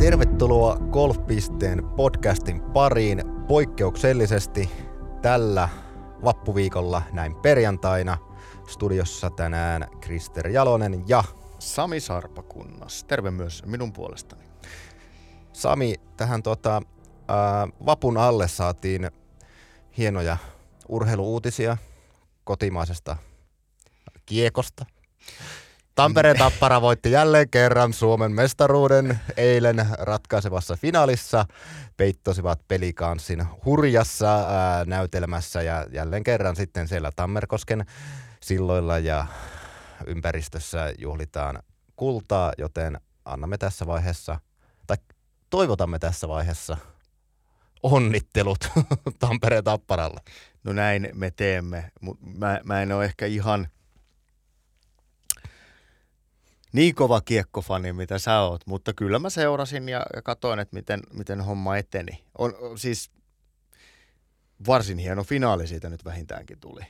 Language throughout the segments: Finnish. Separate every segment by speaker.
Speaker 1: Tervetuloa Golfpisteen podcastin pariin poikkeuksellisesti tällä vappuviikolla näin perjantaina. Studiossa tänään Krister Jalonen ja
Speaker 2: Sami Sarpakunnas. Terve myös minun puolestani.
Speaker 1: Sami, tähän tota, ää, vapun alle saatiin hienoja urheiluuutisia kotimaisesta kiekosta. Tampereen Tappara voitti jälleen kerran Suomen mestaruuden eilen ratkaisevassa finaalissa. Peittosivat pelikanssin hurjassa ää, näytelmässä ja jälleen kerran sitten siellä Tammerkosken silloilla ja ympäristössä juhlitaan kultaa, joten annamme tässä vaiheessa, tai toivotamme tässä vaiheessa onnittelut Tampereen Tapparalle.
Speaker 2: No näin me teemme, mutta mä, mä en ole ehkä ihan niin kova kiekkofani, mitä sä oot, mutta kyllä mä seurasin ja, ja katsoin, että miten, miten homma eteni. On, on siis varsin hieno finaali siitä nyt vähintäänkin tuli.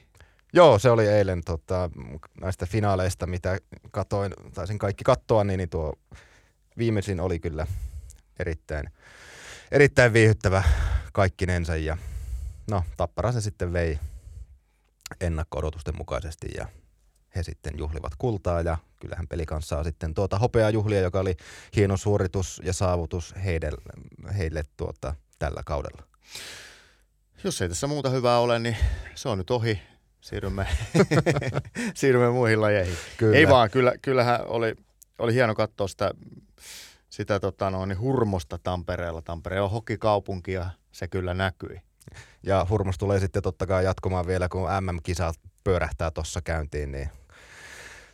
Speaker 1: Joo, se oli eilen tota, näistä finaaleista, mitä katoin, taisin kaikki katsoa, niin, niin tuo viimeisin oli kyllä erittäin, erittäin viihyttävä kaikkinensa ja no Tappara se sitten vei ennakko-odotusten mukaisesti ja he sitten juhlivat kultaa ja kyllähän peli kanssa saa sitten tuota hopeaa juhlia, joka oli hieno suoritus ja saavutus heille, heille tuota, tällä kaudella.
Speaker 2: Jos ei tässä muuta hyvää ole, niin se on nyt ohi. Siirrymme, siirrymme muihin lajeihin.
Speaker 1: Kyllä.
Speaker 2: Ei vaan, kyllä, kyllähän oli, oli hieno katsoa sitä, sitä tota no, niin hurmosta Tampereella. Tampere on hokikaupunki ja se kyllä näkyi.
Speaker 1: Ja hurmos tulee sitten totta kai jatkumaan vielä, kun MM-kisat pyörähtää tuossa käyntiin, niin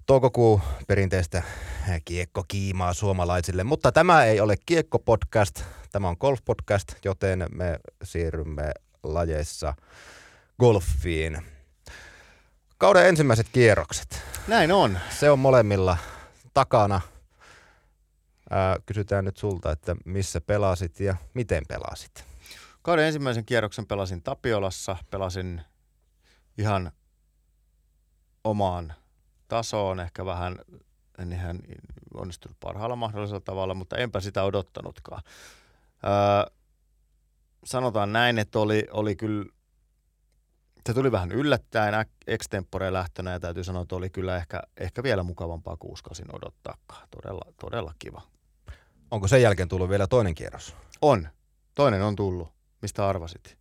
Speaker 1: toukokuu perinteistä kiekko-kiimaa suomalaisille. Mutta tämä ei ole kiekko-podcast, tämä on golf-podcast, joten me siirrymme lajeissa golfiin. Kauden ensimmäiset kierrokset.
Speaker 2: Näin on.
Speaker 1: Se on molemmilla takana. Ää, kysytään nyt sulta, että missä pelasit ja miten pelasit?
Speaker 2: Kauden ensimmäisen kierroksen pelasin Tapiolassa, pelasin ihan omaan tasoon, ehkä vähän, en ihan onnistunut parhaalla mahdollisella tavalla, mutta enpä sitä odottanutkaan. Öö, sanotaan näin, että oli, oli kyllä, se tuli vähän yllättäen extempore lähtönä ja täytyy sanoa, että oli kyllä ehkä, ehkä vielä mukavampaa kuuskausin odottaakaan. Todella, todella kiva.
Speaker 1: Onko sen jälkeen tullut vielä toinen kierros?
Speaker 2: On. Toinen on tullut. Mistä arvasit?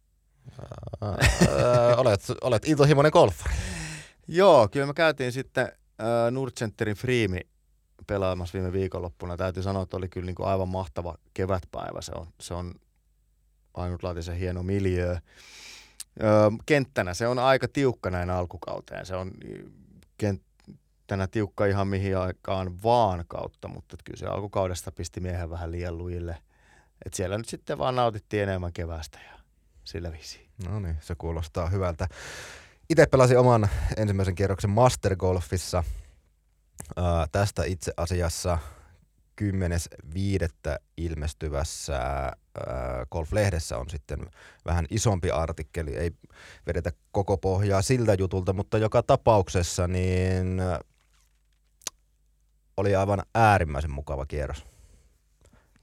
Speaker 1: Öö, olet, olet intohimoinen golfari.
Speaker 2: Joo, kyllä me käytiin sitten äh, Nordcenterin Freemi pelaamassa viime viikonloppuna. Täytyy sanoa, että oli kyllä niin kuin aivan mahtava kevätpäivä. Se on, se on ainutlaatisen hieno miljö. Öö, kenttänä se on aika tiukka näin alkukauteen. Se on kenttänä tiukka ihan mihin aikaan vaan kautta, mutta kyllä se alkukaudesta pisti miehen vähän liian lujille. Et siellä nyt sitten vaan nautittiin enemmän kevästä ja sillä viisi.
Speaker 1: No niin, se kuulostaa hyvältä. Itse pelasin oman ensimmäisen kierroksen Mastergolfissa. Ää, tästä itse asiassa 10.5. ilmestyvässä ää, Golf-lehdessä on sitten vähän isompi artikkeli. Ei vedetä koko pohjaa siltä jutulta, mutta joka tapauksessa niin oli aivan äärimmäisen mukava kierros.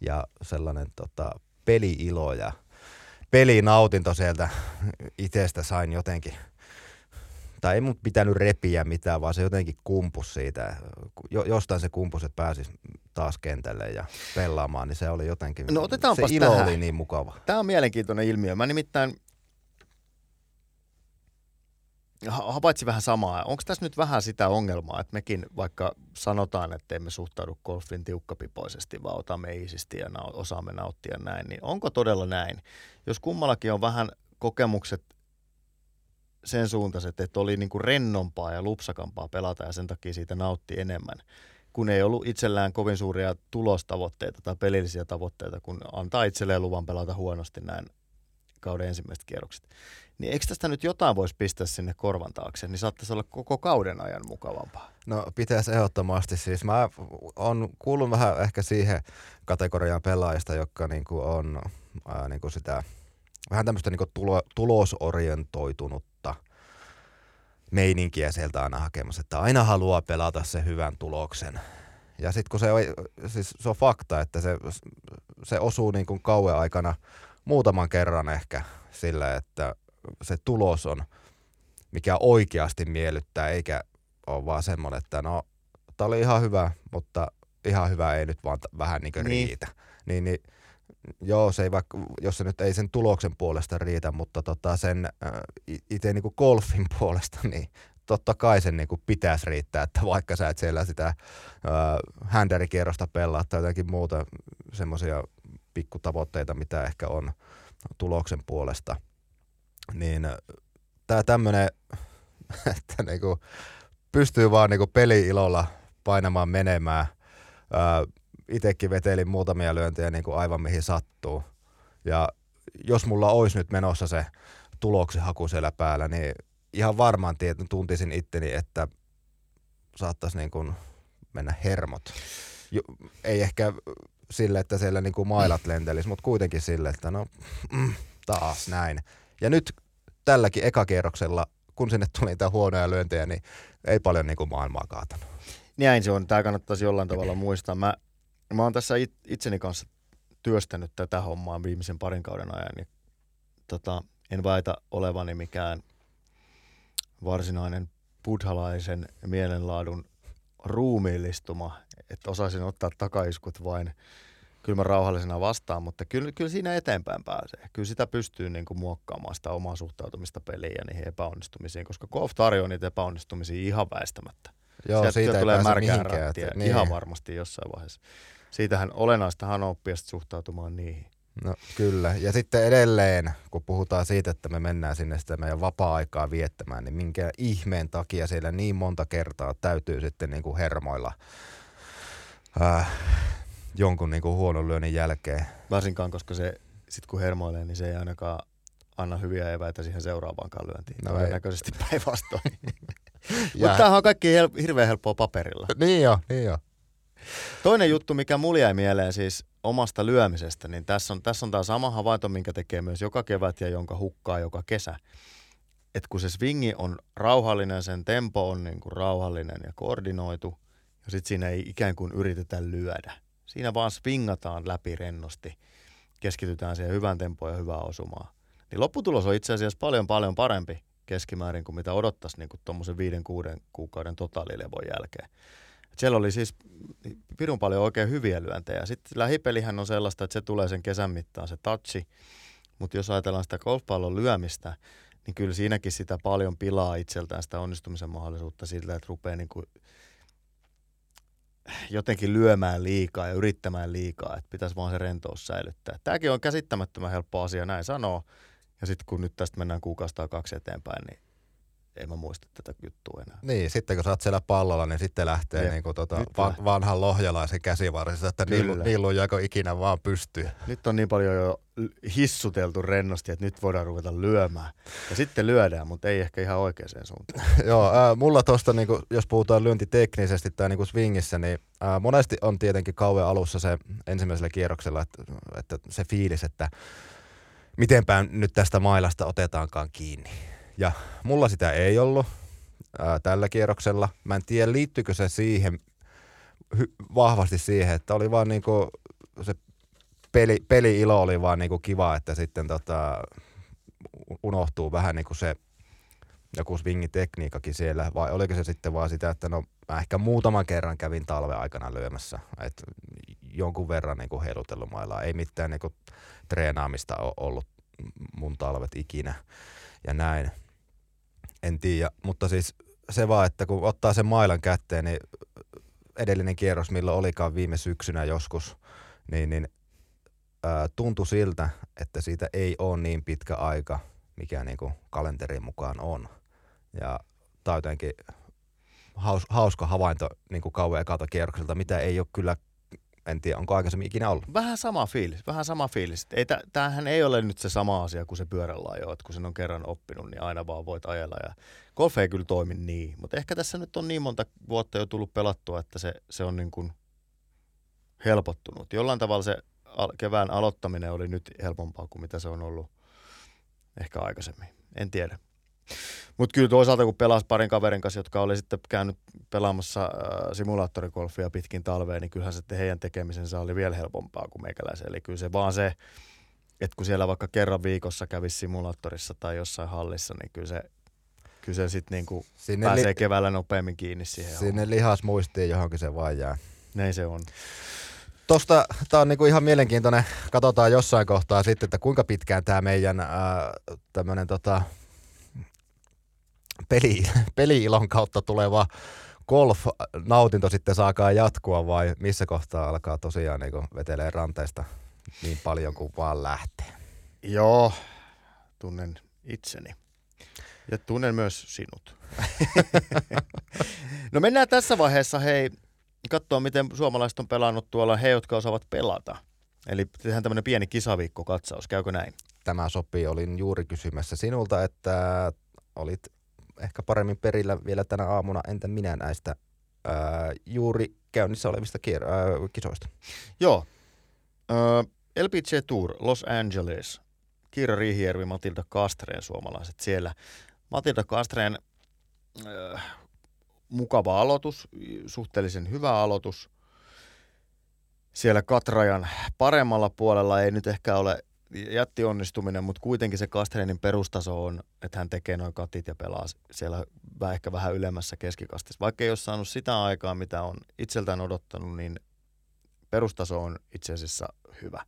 Speaker 1: Ja sellainen tota, peli-ilo ja pelinautinto sieltä itsestä sain jotenkin – tai ei mut pitänyt repiä mitään, vaan se jotenkin kumpus siitä. Jo, jostain se kumpus, että pääsis taas kentälle ja pelaamaan, niin se oli jotenkin,
Speaker 2: no,
Speaker 1: se ilo tähän. oli niin mukava.
Speaker 2: Tämä on mielenkiintoinen ilmiö. Mä nimittäin havaitsin vähän samaa. Onko tässä nyt vähän sitä ongelmaa, että mekin vaikka sanotaan, että emme suhtaudu golfin tiukkapipoisesti, vaan otamme iisisti ja osaamme nauttia näin, niin onko todella näin? Jos kummallakin on vähän kokemukset sen suuntaiset, että oli niin kuin rennompaa ja lupsakampaa pelata ja sen takia siitä nautti enemmän, kun ei ollut itsellään kovin suuria tulostavoitteita tai pelillisiä tavoitteita, kun antaa itselleen luvan pelata huonosti näin kauden ensimmäiset kierrokset. Niin eikö tästä nyt jotain voisi pistää sinne korvan taakse, niin saattaisi olla koko kauden ajan mukavampaa?
Speaker 1: No pitäisi ehdottomasti siis. Mä on kuullut vähän ehkä siihen kategoriaan pelaajista, jotka niinku on ää, niinku sitä vähän tämmöistä niinku tulo, tulosorientoitunutta meininkiä sieltä aina hakemassa, että aina haluaa pelata se hyvän tuloksen. Ja sitten kun se on, siis se on fakta, että se se osuu niin kuin kauan aikana muutaman kerran ehkä sillä, että se tulos on, mikä oikeasti miellyttää, eikä ole vaan semmoinen, että no, tämä oli ihan hyvä, mutta ihan hyvä ei nyt vaan t- vähän niin kuin
Speaker 2: Niin.
Speaker 1: riitä. Niin, niin joo, se ei vaikka, jos se nyt ei sen tuloksen puolesta riitä, mutta tota sen äh, itse niin kuin golfin puolesta, niin totta kai sen niin kuin pitäisi riittää, että vaikka sä et siellä sitä äh, händärikierrosta pelaa tai jotakin muuta semmoisia pikkutavoitteita, mitä ehkä on tuloksen puolesta, niin tämä tämmöinen, että niinku pystyy vaan niinku peli-ilolla painamaan menemään. Itekin vetelin muutamia lyöntejä niinku aivan mihin sattuu. Ja jos mulla olisi nyt menossa se tuloksen haku siellä päällä, niin ihan varmaan tiet- tuntisin itteni, että saattaisi niinku mennä hermot. Jo, ei ehkä sille, että siellä niinku mailat lentelis, mutta kuitenkin sille, että no mm, taas näin. Ja nyt tälläkin ekakierroksella, kun sinne tuli niitä huonoja lyöntejä, niin ei paljon niinku maailmaa kaatanut.
Speaker 2: Näin se on. Tämä kannattaisi jollain tavalla muistaa. Mä, mä oon tässä it, itseni kanssa työstänyt tätä hommaa viimeisen parin kauden ajan. Niin, tota, en väitä olevani mikään varsinainen buddhalaisen mielenlaadun ruumiillistuma, että osaisin ottaa takaiskut vain kylmän rauhallisena vastaan, mutta kyllä, kyllä siinä eteenpäin pääsee. Kyllä sitä pystyy niin kuin muokkaamaan sitä omaa suhtautumista peliin ja niihin epäonnistumisiin, koska golf tarjoaa niitä epäonnistumisia ihan väistämättä.
Speaker 1: Joo,
Speaker 2: Sieltä
Speaker 1: siitä
Speaker 2: tulee märkää rattia niin. ihan varmasti jossain vaiheessa. Siitähän olennaistahan on oppia suhtautumaan niihin.
Speaker 1: No kyllä. Ja sitten edelleen, kun puhutaan siitä, että me mennään sinne sitä meidän vapaa-aikaa viettämään, niin minkä ihmeen takia siellä niin monta kertaa täytyy sitten niin kuin hermoilla äh, jonkun niin kuin huonon lyönnin jälkeen.
Speaker 2: Varsinkaan, koska se sit kun hermoilee, niin se ei ainakaan anna hyviä eväitä siihen seuraavaankaan lyöntiin.
Speaker 1: No.
Speaker 2: Todennäköisesti päinvastoin. Mutta tämähän on kaikki hel- hirveän helppoa paperilla.
Speaker 1: Niin jo, niin jo.
Speaker 2: Toinen juttu, mikä mulle jäi mieleen siis omasta lyömisestä, niin tässä on, tässä on tämä sama havainto, minkä tekee myös joka kevät ja jonka hukkaa joka kesä. Että kun se swingi on rauhallinen, sen tempo on niin kuin rauhallinen ja koordinoitu, ja sitten siinä ei ikään kuin yritetä lyödä. Siinä vaan swingataan läpi rennosti, keskitytään siihen hyvään tempoon ja hyvään osumaan. Niin lopputulos on itse asiassa paljon paljon parempi keskimäärin kuin mitä odottaisi niin tuommoisen viiden, kuuden kuukauden totaalilevon jälkeen. Et siellä oli siis pirun paljon oikein hyviä lyöntejä. Sitten lähipelihän on sellaista, että se tulee sen kesän mittaan se touchi, mutta jos ajatellaan sitä golfpallon lyömistä, niin kyllä siinäkin sitä paljon pilaa itseltään sitä onnistumisen mahdollisuutta siltä, että rupeaa niin kuin jotenkin lyömään liikaa ja yrittämään liikaa, että pitäisi vaan se rentous säilyttää. Tämäkin on käsittämättömän helppo asia näin sanoa, ja sitten kun nyt tästä mennään kuukausi tai kaksi eteenpäin, niin en mä muista tätä juttua enää.
Speaker 1: Niin, sitten kun sä oot siellä pallolla, niin sitten lähtee niin kuin tota,
Speaker 2: Nyt
Speaker 1: va- vanhan lohjalaisen käsivarsista, että jääkö ikinä vaan pystyy.
Speaker 2: Nyt on niin paljon jo hissuteltu rennosti, että nyt voidaan ruveta lyömään. Ja sitten lyödään, mutta ei ehkä ihan oikeaan suuntaan.
Speaker 1: Joo, ää, mulla tosta, niinku, jos puhutaan lyöntiteknisesti tai niinku swingissä, niin ää, monesti on tietenkin kauan alussa se ensimmäisellä kierroksella, että, että se fiilis, että mitenpä nyt tästä mailasta otetaankaan kiinni. Ja mulla sitä ei ollut ää, tällä kierroksella. Mä en tiedä, liittyykö se siihen hy- vahvasti siihen, että oli vaan niinku se peli, peli-ilo oli vaan niinku kiva, että sitten tota, unohtuu vähän niinku se joku swingitekniikakin siellä, vai oliko se sitten vaan sitä, että no mä ehkä muutaman kerran kävin talven aikana lyömässä, että jonkun verran niin kuin heilutellut mailaa, ei mitään niin kuin treenaamista ole ollut mun talvet ikinä ja näin. En tiedä, mutta siis se vaan, että kun ottaa sen mailan kätteen, niin edellinen kierros, milloin olikaan viime syksynä joskus, niin, niin ää, tuntui siltä, että siitä ei ole niin pitkä aika, mikä niin kuin kalenterin mukaan on. Ja tämä on jotenkin haus, hauska havainto niin kuin kauan ekalta kierrokselta, mitä ei ole kyllä, en tiedä, onko aikaisemmin ikinä ollut.
Speaker 2: Vähän sama fiilis, vähän sama fiilis. Ei, tä- tämähän ei ole nyt se sama asia kuin se pyörälaajo, että kun sen on kerran oppinut, niin aina vaan voit ajella. Ja golf ei kyllä toimi niin, mutta ehkä tässä nyt on niin monta vuotta jo tullut pelattua, että se, se on niin kuin helpottunut. Jollain tavalla se kevään aloittaminen oli nyt helpompaa kuin mitä se on ollut ehkä aikaisemmin. En tiedä. Mutta kyllä toisaalta kun pelasi parin kaverin kanssa, jotka oli sitten käynyt pelaamassa äh, simulaattorikolfia pitkin talveen, niin kyllähän sitten heidän tekemisensä oli vielä helpompaa kuin meikäläisen. Eli kyllä se vaan se, että kun siellä vaikka kerran viikossa kävisi simulaattorissa tai jossain hallissa, niin kyllä se, kyllä se sitten niinku
Speaker 1: Sinne,
Speaker 2: pääsee
Speaker 1: li-
Speaker 2: keväällä nopeammin kiinni siihen.
Speaker 1: sinne lihas muistiin johonkin se vaan jää.
Speaker 2: Näin se on.
Speaker 1: Tosta, tää on niinku ihan mielenkiintoinen, katsotaan jossain kohtaa sitten, että kuinka pitkään tämä meidän ää, tämmönen tota, peli, peli-ilon kautta tuleva golf-nautinto sitten saakaan jatkua vai missä kohtaa alkaa tosiaan niinku vetelee ranteesta niin paljon kuin vaan lähtee.
Speaker 2: Joo, tunnen itseni. Ja tunnen myös sinut. no mennään tässä vaiheessa, hei, katsoa miten suomalaiset on pelannut tuolla, he jotka osaavat pelata. Eli tehdään tämmöinen pieni kisaviikkokatsaus, käykö näin?
Speaker 1: Tämä sopii, olin juuri kysymässä sinulta, että olit ehkä paremmin perillä vielä tänä aamuna, entä minä näistä ää, juuri käynnissä olevista kier- ää, kisoista.
Speaker 2: Joo. Ö, LPG Tour, Los Angeles. Kiira Riihijärvi, Matilda Kastreen suomalaiset siellä. Matilda Kastreen ö, mukava aloitus, suhteellisen hyvä aloitus. Siellä Katrajan paremmalla puolella ei nyt ehkä ole jätti onnistuminen, mutta kuitenkin se Kastreenin perustaso on, että hän tekee noin katit ja pelaa siellä ehkä vähän ylemmässä keskikastissa. Vaikka ei ole saanut sitä aikaa, mitä on itseltään odottanut, niin perustaso on itse asiassa hyvä.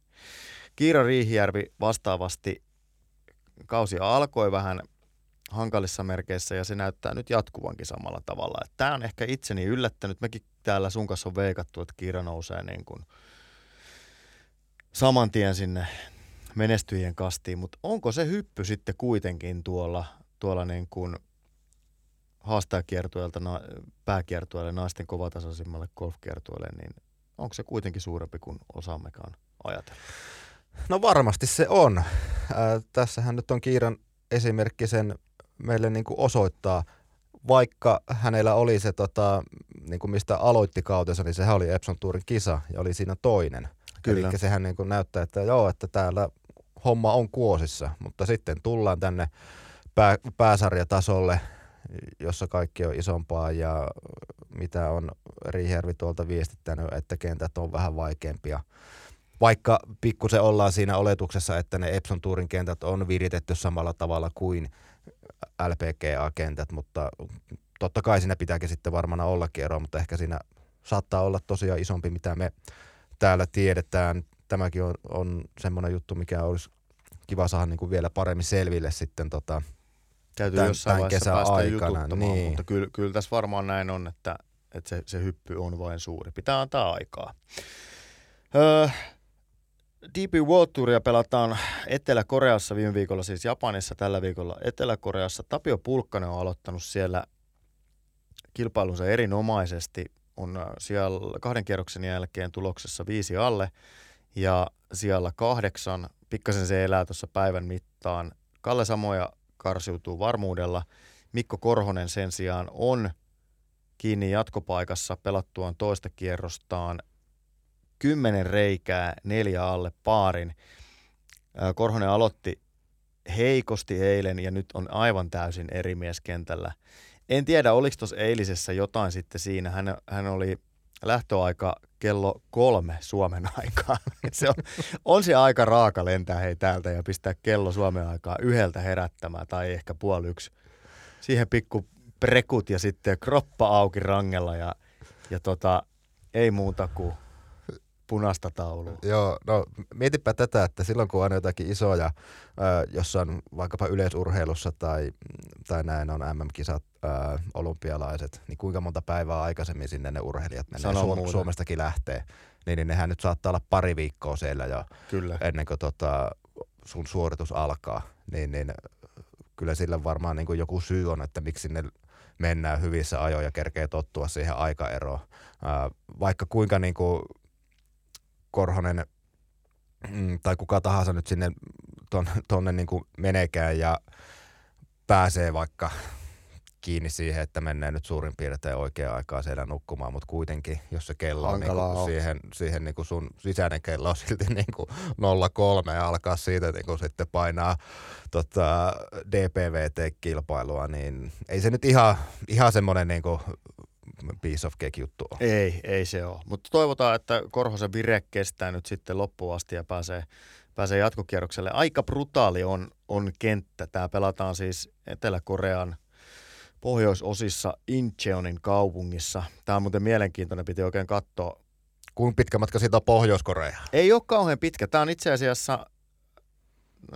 Speaker 2: Kiira Riihijärvi vastaavasti kausi alkoi vähän hankalissa merkeissä ja se näyttää nyt jatkuvankin samalla tavalla. Tämä on ehkä itseni yllättänyt. Mekin täällä sun kanssa on veikattu, että Kiira nousee niin kuin saman tien sinne menestyjien kastiin, mutta onko se hyppy sitten kuitenkin tuolla, tuolla niin kuin haastajakiertueelta na, pääkiertueelle, naisten kovatasoisimmalle golfkiertueelle, niin onko se kuitenkin suurempi kuin osaammekaan ajatella?
Speaker 1: No varmasti se on. Äh, tässähän nyt on Kiiran esimerkki sen meille niin kuin osoittaa, vaikka hänellä oli se, tota, niin kuin mistä aloitti kautensa, niin sehän oli Epson Tourin kisa ja oli siinä toinen.
Speaker 2: Kyllä.
Speaker 1: Eli sehän niin kuin näyttää, että joo, että täällä homma on kuosissa, mutta sitten tullaan tänne pää, pääsarjatasolle, jossa kaikki on isompaa ja mitä on Riihjärvi tuolta viestittänyt, että kentät on vähän vaikeampia. Vaikka pikkusen ollaan siinä oletuksessa, että ne Epson Tourin kentät on viritetty samalla tavalla kuin LPGA-kentät, mutta totta kai siinä pitääkin sitten varmana ollakin ero, mutta ehkä siinä saattaa olla tosiaan isompi, mitä me täällä tiedetään. Tämäkin on, on semmoinen juttu, mikä olisi kiva saada niin kuin vielä paremmin selville sitten tota,
Speaker 2: Täytyy
Speaker 1: Tän-
Speaker 2: jossain vaiheessa
Speaker 1: kesän aikana, niin.
Speaker 2: mutta kyllä, kyllä tässä varmaan näin on, että, että se, se hyppy on vain suuri. Pitää antaa aikaa. Öö, DP World Touria pelataan Etelä-Koreassa viime viikolla, siis Japanissa tällä viikolla Etelä-Koreassa. Tapio Pulkkanen on aloittanut siellä kilpailunsa erinomaisesti. On äh, siellä kahden kierroksen jälkeen tuloksessa viisi alle ja siellä kahdeksan. Pikkasen se elää tuossa päivän mittaan. Kalle Samoja karsiutuu varmuudella. Mikko Korhonen sen sijaan on kiinni jatkopaikassa pelattuaan toista kierrostaan. Kymmenen reikää, neljä alle paarin. Korhonen aloitti heikosti eilen ja nyt on aivan täysin eri mies kentällä. En tiedä, oliko tuossa eilisessä jotain sitten siinä. Hän, hän oli lähtöaika kello kolme Suomen aikaa. Se on, on se aika raaka lentää hei täältä ja pistää kello Suomen aikaa yhdeltä herättämään tai ehkä puoli yksi. Siihen pikku prekut ja sitten kroppa auki rangella ja, ja tota, ei muuta kuin punaista taulua.
Speaker 1: Joo, no mietipä tätä, että silloin kun on jotakin isoja, ää, jossain vaikkapa yleisurheilussa tai, tai näin on MM-kisat, ää, olympialaiset, niin kuinka monta päivää aikaisemmin sinne ne urheilijat menee,
Speaker 2: Sano
Speaker 1: Suom-. Suomestakin lähtee, niin, niin nehän nyt saattaa olla pari viikkoa siellä jo
Speaker 2: Kyllä.
Speaker 1: ennen kuin tota, sun suoritus alkaa, niin, niin kyllä sillä varmaan niin kuin joku syy on, että miksi sinne mennään hyvissä ajoin ja kerkee tottua siihen aikaeroon. Ää, vaikka kuinka niin kuin Korhonen mm, tai kuka tahansa nyt sinne ton, tonne niin kuin menekään ja pääsee vaikka kiinni siihen, että menee nyt suurin piirtein oikeaan aikaa siellä nukkumaan, mutta kuitenkin, jos se kello on, niin kuin siihen, siihen niin kuin sun sisäinen kello on silti niin kuin 03 ja alkaa siitä niin kuin sitten painaa tota, DPVT-kilpailua, niin ei se nyt ihan, ihan semmoinen niin kuin piece of cake juttu
Speaker 2: on. Ei, ei se ole. Mutta toivotaan, että Korhosen vire kestää nyt sitten loppuun asti ja pääsee, pääsee jatkokierrokselle. Aika brutaali on, on kenttä. Tämä pelataan siis Etelä-Korean pohjoisosissa Incheonin kaupungissa. Tämä on muuten mielenkiintoinen, piti oikein katsoa.
Speaker 1: Kuinka pitkä matka siitä on Pohjois-Koreaan?
Speaker 2: Ei ole kauhean pitkä. Tämä on itse asiassa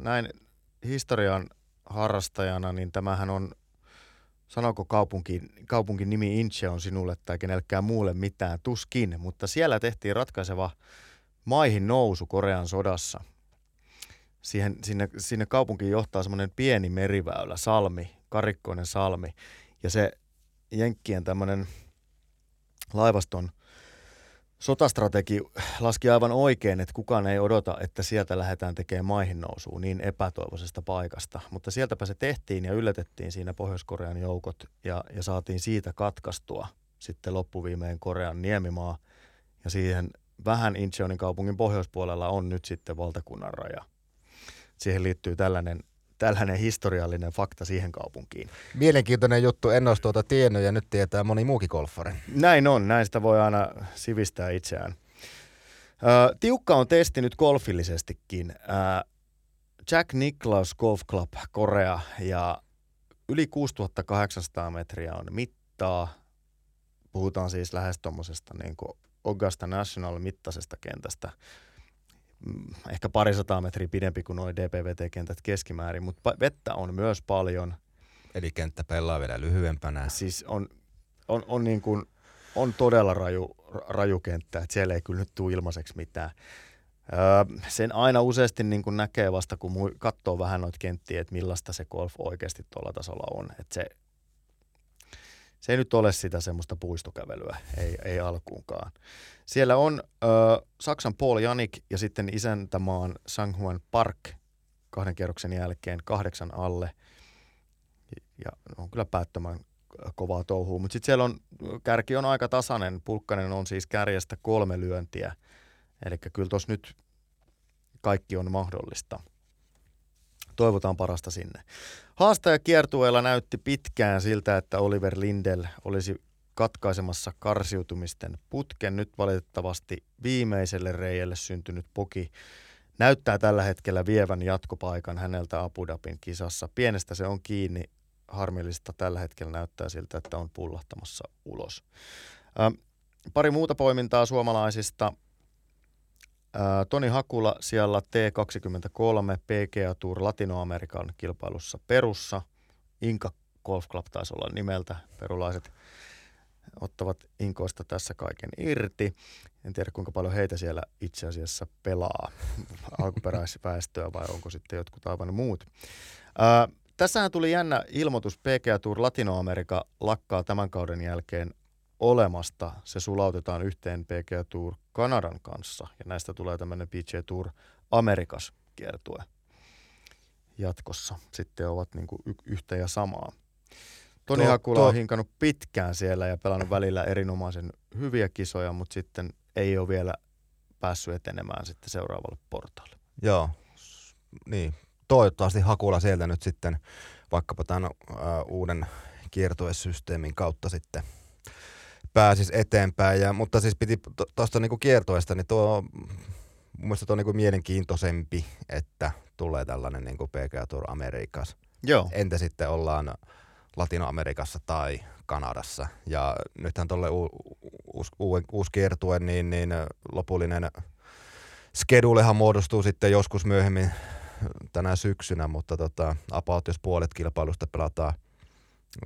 Speaker 2: näin historian harrastajana, niin tämähän on Sanoiko kaupunki, kaupunkin nimi Incheon sinulle tai kenellekään muulle mitään? Tuskin, mutta siellä tehtiin ratkaiseva maihin nousu Korean sodassa. Siihen, sinne, sinne kaupunkiin johtaa semmoinen pieni meriväylä, salmi, karikkoinen salmi. Ja se Jenkkien tämmöinen laivaston sotastrategi laski aivan oikein, että kukaan ei odota, että sieltä lähdetään tekemään maihin nousuun niin epätoivoisesta paikasta. Mutta sieltäpä se tehtiin ja yllätettiin siinä Pohjois-Korean joukot ja, ja saatiin siitä katkaistua sitten loppuviimeen Korean niemimaa. Ja siihen vähän Incheonin kaupungin pohjoispuolella on nyt sitten valtakunnan raja. Siihen liittyy tällainen tällainen historiallinen fakta siihen kaupunkiin.
Speaker 1: Mielenkiintoinen juttu, en olisi tuota tiennyt ja nyt tietää moni muukin golfari.
Speaker 2: Näin on, näin sitä voi aina sivistää itseään. Ö, tiukka on testi nyt golfillisestikin. Ö, Jack Nicklaus Golf Club Korea ja yli 6800 metriä on mittaa. Puhutaan siis lähes tuommoisesta niin Augusta National mittaisesta kentästä. Mm, ehkä parisataa metriä pidempi kuin noin DPVT-kentät keskimäärin, mutta vettä on myös paljon.
Speaker 1: Eli kenttä pelaa vielä lyhyempänä.
Speaker 2: Siis on, on, on, niin kuin, on todella raju, raju kenttä, että siellä ei kyllä nyt tule ilmaiseksi mitään. Öö, sen aina useasti niin kuin näkee vasta, kun katsoo vähän noita kenttiä, että millaista se golf oikeasti tuolla tasolla on. Että se, se ei nyt ole sitä semmoista puistokävelyä, ei, ei alkuunkaan. Siellä on ö, Saksan Paul Janik ja sitten isäntämaan Sanghuan Park kahden kierroksen jälkeen kahdeksan alle. Ja on kyllä päättömän kovaa touhua, mutta sitten siellä on, kärki on aika tasainen, Pulkkanen on siis kärjestä kolme lyöntiä, eli kyllä tuossa nyt kaikki on mahdollista. Toivotaan parasta sinne. Haastaja kiertueella näytti pitkään siltä, että Oliver Lindel olisi katkaisemassa karsiutumisten putken. Nyt valitettavasti viimeiselle reijälle syntynyt poki näyttää tällä hetkellä vievän jatkopaikan häneltä Abu Dhabin kisassa. Pienestä se on kiinni. Harmillista tällä hetkellä näyttää siltä, että on pullahtamassa ulos. Ähm, pari muuta poimintaa suomalaisista. Toni Hakula siellä T23 PGA Tour Latinoamerikan kilpailussa Perussa. Inka Golf Club taisi olla nimeltä. Perulaiset ottavat Inkoista tässä kaiken irti. En tiedä kuinka paljon heitä siellä itse asiassa pelaa, alkuperäisväestöä vai onko sitten jotkut aivan muut. Ää, tässähän tuli jännä ilmoitus, PGA Tour Latinoamerika lakkaa tämän kauden jälkeen olemasta. Se sulautetaan yhteen PGA Tour Kanadan kanssa ja näistä tulee tämmöinen PGA Tour Amerikas kiertue jatkossa. Sitten ovat niin kuin yhtä ja samaa. Toni tuo, Hakula tuo... on hinkannut pitkään siellä ja pelannut välillä erinomaisen hyviä kisoja, mutta sitten ei ole vielä päässyt etenemään sitten seuraavalle portaalle.
Speaker 1: Joo, niin. Toivottavasti Hakula sieltä nyt sitten vaikkapa tämän uh, uuden kiertuesysteemin kautta sitten pääsisi eteenpäin. Ja, mutta siis piti tuosta niinku kiertueesta, niin tuo mun mielestä tuo on niinku mielenkiintoisempi, että tulee tällainen niinku PGA Tour Amerikas.
Speaker 2: Joo.
Speaker 1: Entä sitten ollaan Latinoamerikassa tai Kanadassa. Ja nythän tuolle uusi, uusi kiertue, niin, niin lopullinen skedulehan muodostuu sitten joskus myöhemmin tänä syksynä, mutta tota, about jos puolet kilpailusta pelataan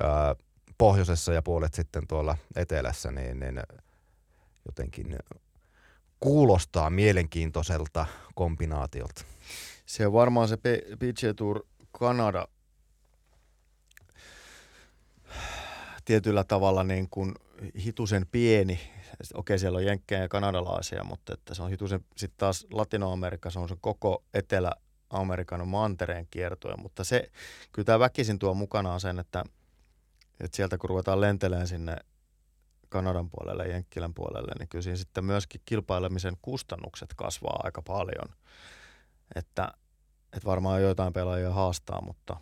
Speaker 1: ää, pohjoisessa ja puolet sitten tuolla etelässä, niin, niin jotenkin kuulostaa mielenkiintoiselta kombinaatiolta.
Speaker 2: Se on varmaan se PGA Tour Kanada tietyllä tavalla niin kuin hitusen pieni. Okei, siellä on jenkkejä ja kanadalaisia, mutta että se on hitusen, sitten taas Latinoamerikka, se on se koko Etelä-Amerikan mantereen kiertoja, mutta se, kyllä tämä väkisin tuo mukanaan sen, että että sieltä kun ruvetaan lentelemään sinne Kanadan puolelle ja Jenkkilän puolelle, niin kyllä siinä sitten myöskin kilpailemisen kustannukset kasvaa aika paljon. Että, että varmaan joitain pelaajia haastaa, mutta,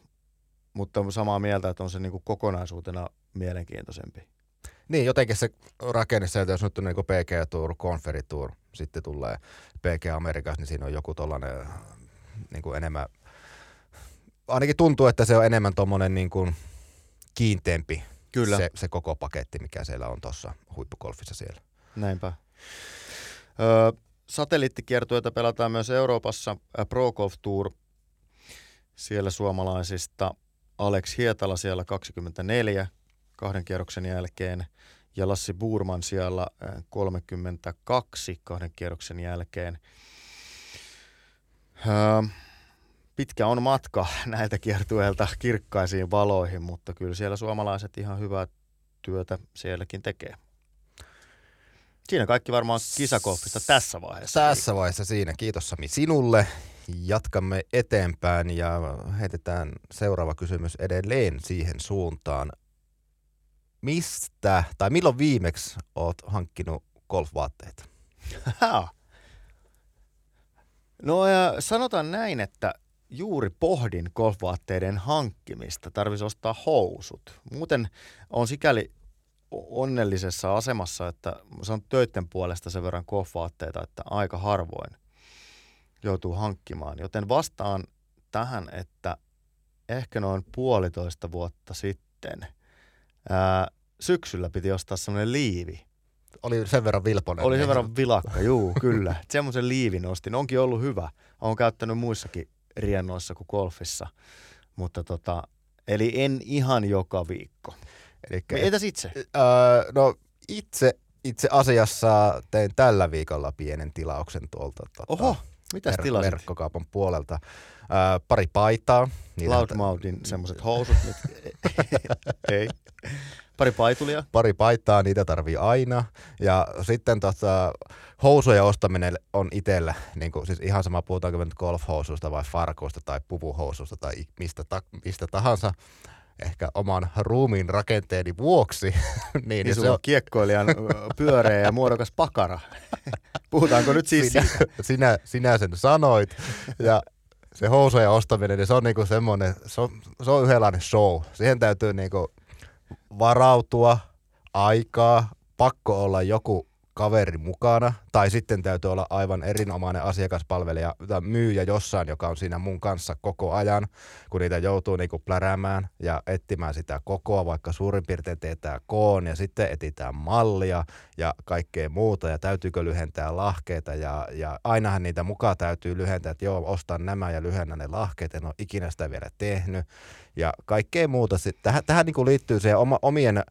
Speaker 2: mutta samaa mieltä, että on se niin kuin kokonaisuutena mielenkiintoisempi.
Speaker 1: Niin, jotenkin se rakenne sieltä, jos nyt on niin PG Tour, Conferi Tour, sitten tulee PG Amerikassa, niin siinä on joku tollainen niin kuin enemmän, ainakin tuntuu, että se on enemmän tuommoinen niin kuin kiinteämpi Kyllä. Se, se koko paketti, mikä siellä on tuossa huippugolfissa siellä.
Speaker 2: Näinpä. Öö, satelliittikiertueita pelataan myös Euroopassa. Pro Golf Tour siellä suomalaisista. Alex Hietala siellä 24 kahden kierroksen jälkeen ja Lassi Burman siellä 32 kahden kierroksen jälkeen. Öö, pitkä on matka näiltä kiertueilta kirkkaisiin valoihin, mutta kyllä siellä suomalaiset ihan hyvää työtä sielläkin tekee. Siinä kaikki varmaan kisakolfista tässä vaiheessa.
Speaker 1: Tässä vaiheessa siinä. Kiitos Sami sinulle. Jatkamme eteenpäin ja heitetään seuraava kysymys edelleen siihen suuntaan. Mistä tai milloin viimeksi oot hankkinut golfvaatteita?
Speaker 2: no ja sanotaan näin, että juuri pohdin golfvaatteiden hankkimista. Tarvisi ostaa housut. Muuten on sikäli onnellisessa asemassa, että on töiden puolesta sen verran golfvaatteita, että aika harvoin joutuu hankkimaan. Joten vastaan tähän, että ehkä noin puolitoista vuotta sitten ää, syksyllä piti ostaa semmoinen liivi.
Speaker 1: Oli sen verran vilponen.
Speaker 2: Oli sen verran vilakka, juu, kyllä. Semmoisen liivin ostin. Onkin ollut hyvä. Olen käyttänyt muissakin riennoissa kuin golfissa. Mutta tota, eli en ihan joka viikko.
Speaker 1: Elikkä,
Speaker 2: Entäs itse? Öö,
Speaker 1: no itse, itse asiassa tein tällä viikolla pienen tilauksen tuolta tota,
Speaker 2: Oho, mitäs ver- tilasit?
Speaker 1: verkkokaupan puolelta. Öö, pari paitaa.
Speaker 2: Loudmouthin semmoiset housut. ei. Pari paitulia.
Speaker 1: Pari paitaa, niitä tarvii aina. Ja sitten tota, housujen ostaminen on itsellä, niin kuin, siis ihan sama puhutaanko nyt golfhousuista vai farkuista tai puvuhousuista tai mistä, ta, mistä tahansa ehkä oman ruumiin rakenteeni vuoksi.
Speaker 2: niin, niin, se on kiekkoilijan pyöreä ja muodokas pakara. Puhutaanko nyt siis
Speaker 1: sinä, siitä? Sinä, sinä sen sanoit. Ja se housujen ostaminen, niin se on niinku semmoinen, se on, se on yhdenlainen show. Siihen täytyy niinku varautua, aikaa, pakko olla joku kaveri mukana, tai sitten täytyy olla aivan erinomainen asiakaspalvelija tai myyjä jossain, joka on siinä mun kanssa koko ajan, kun niitä joutuu niinku pläräämään ja etsimään sitä kokoa, vaikka suurin piirtein teetään koon ja sitten etitään mallia ja kaikkea muuta ja täytyykö lyhentää lahkeita ja, ja ainahan niitä mukaan täytyy lyhentää, että joo, ostan nämä ja lyhennä ne lahkeet, en ole ikinä sitä vielä tehnyt ja kaikkea muuta. Tähän, tähän niin liittyy se oma, omien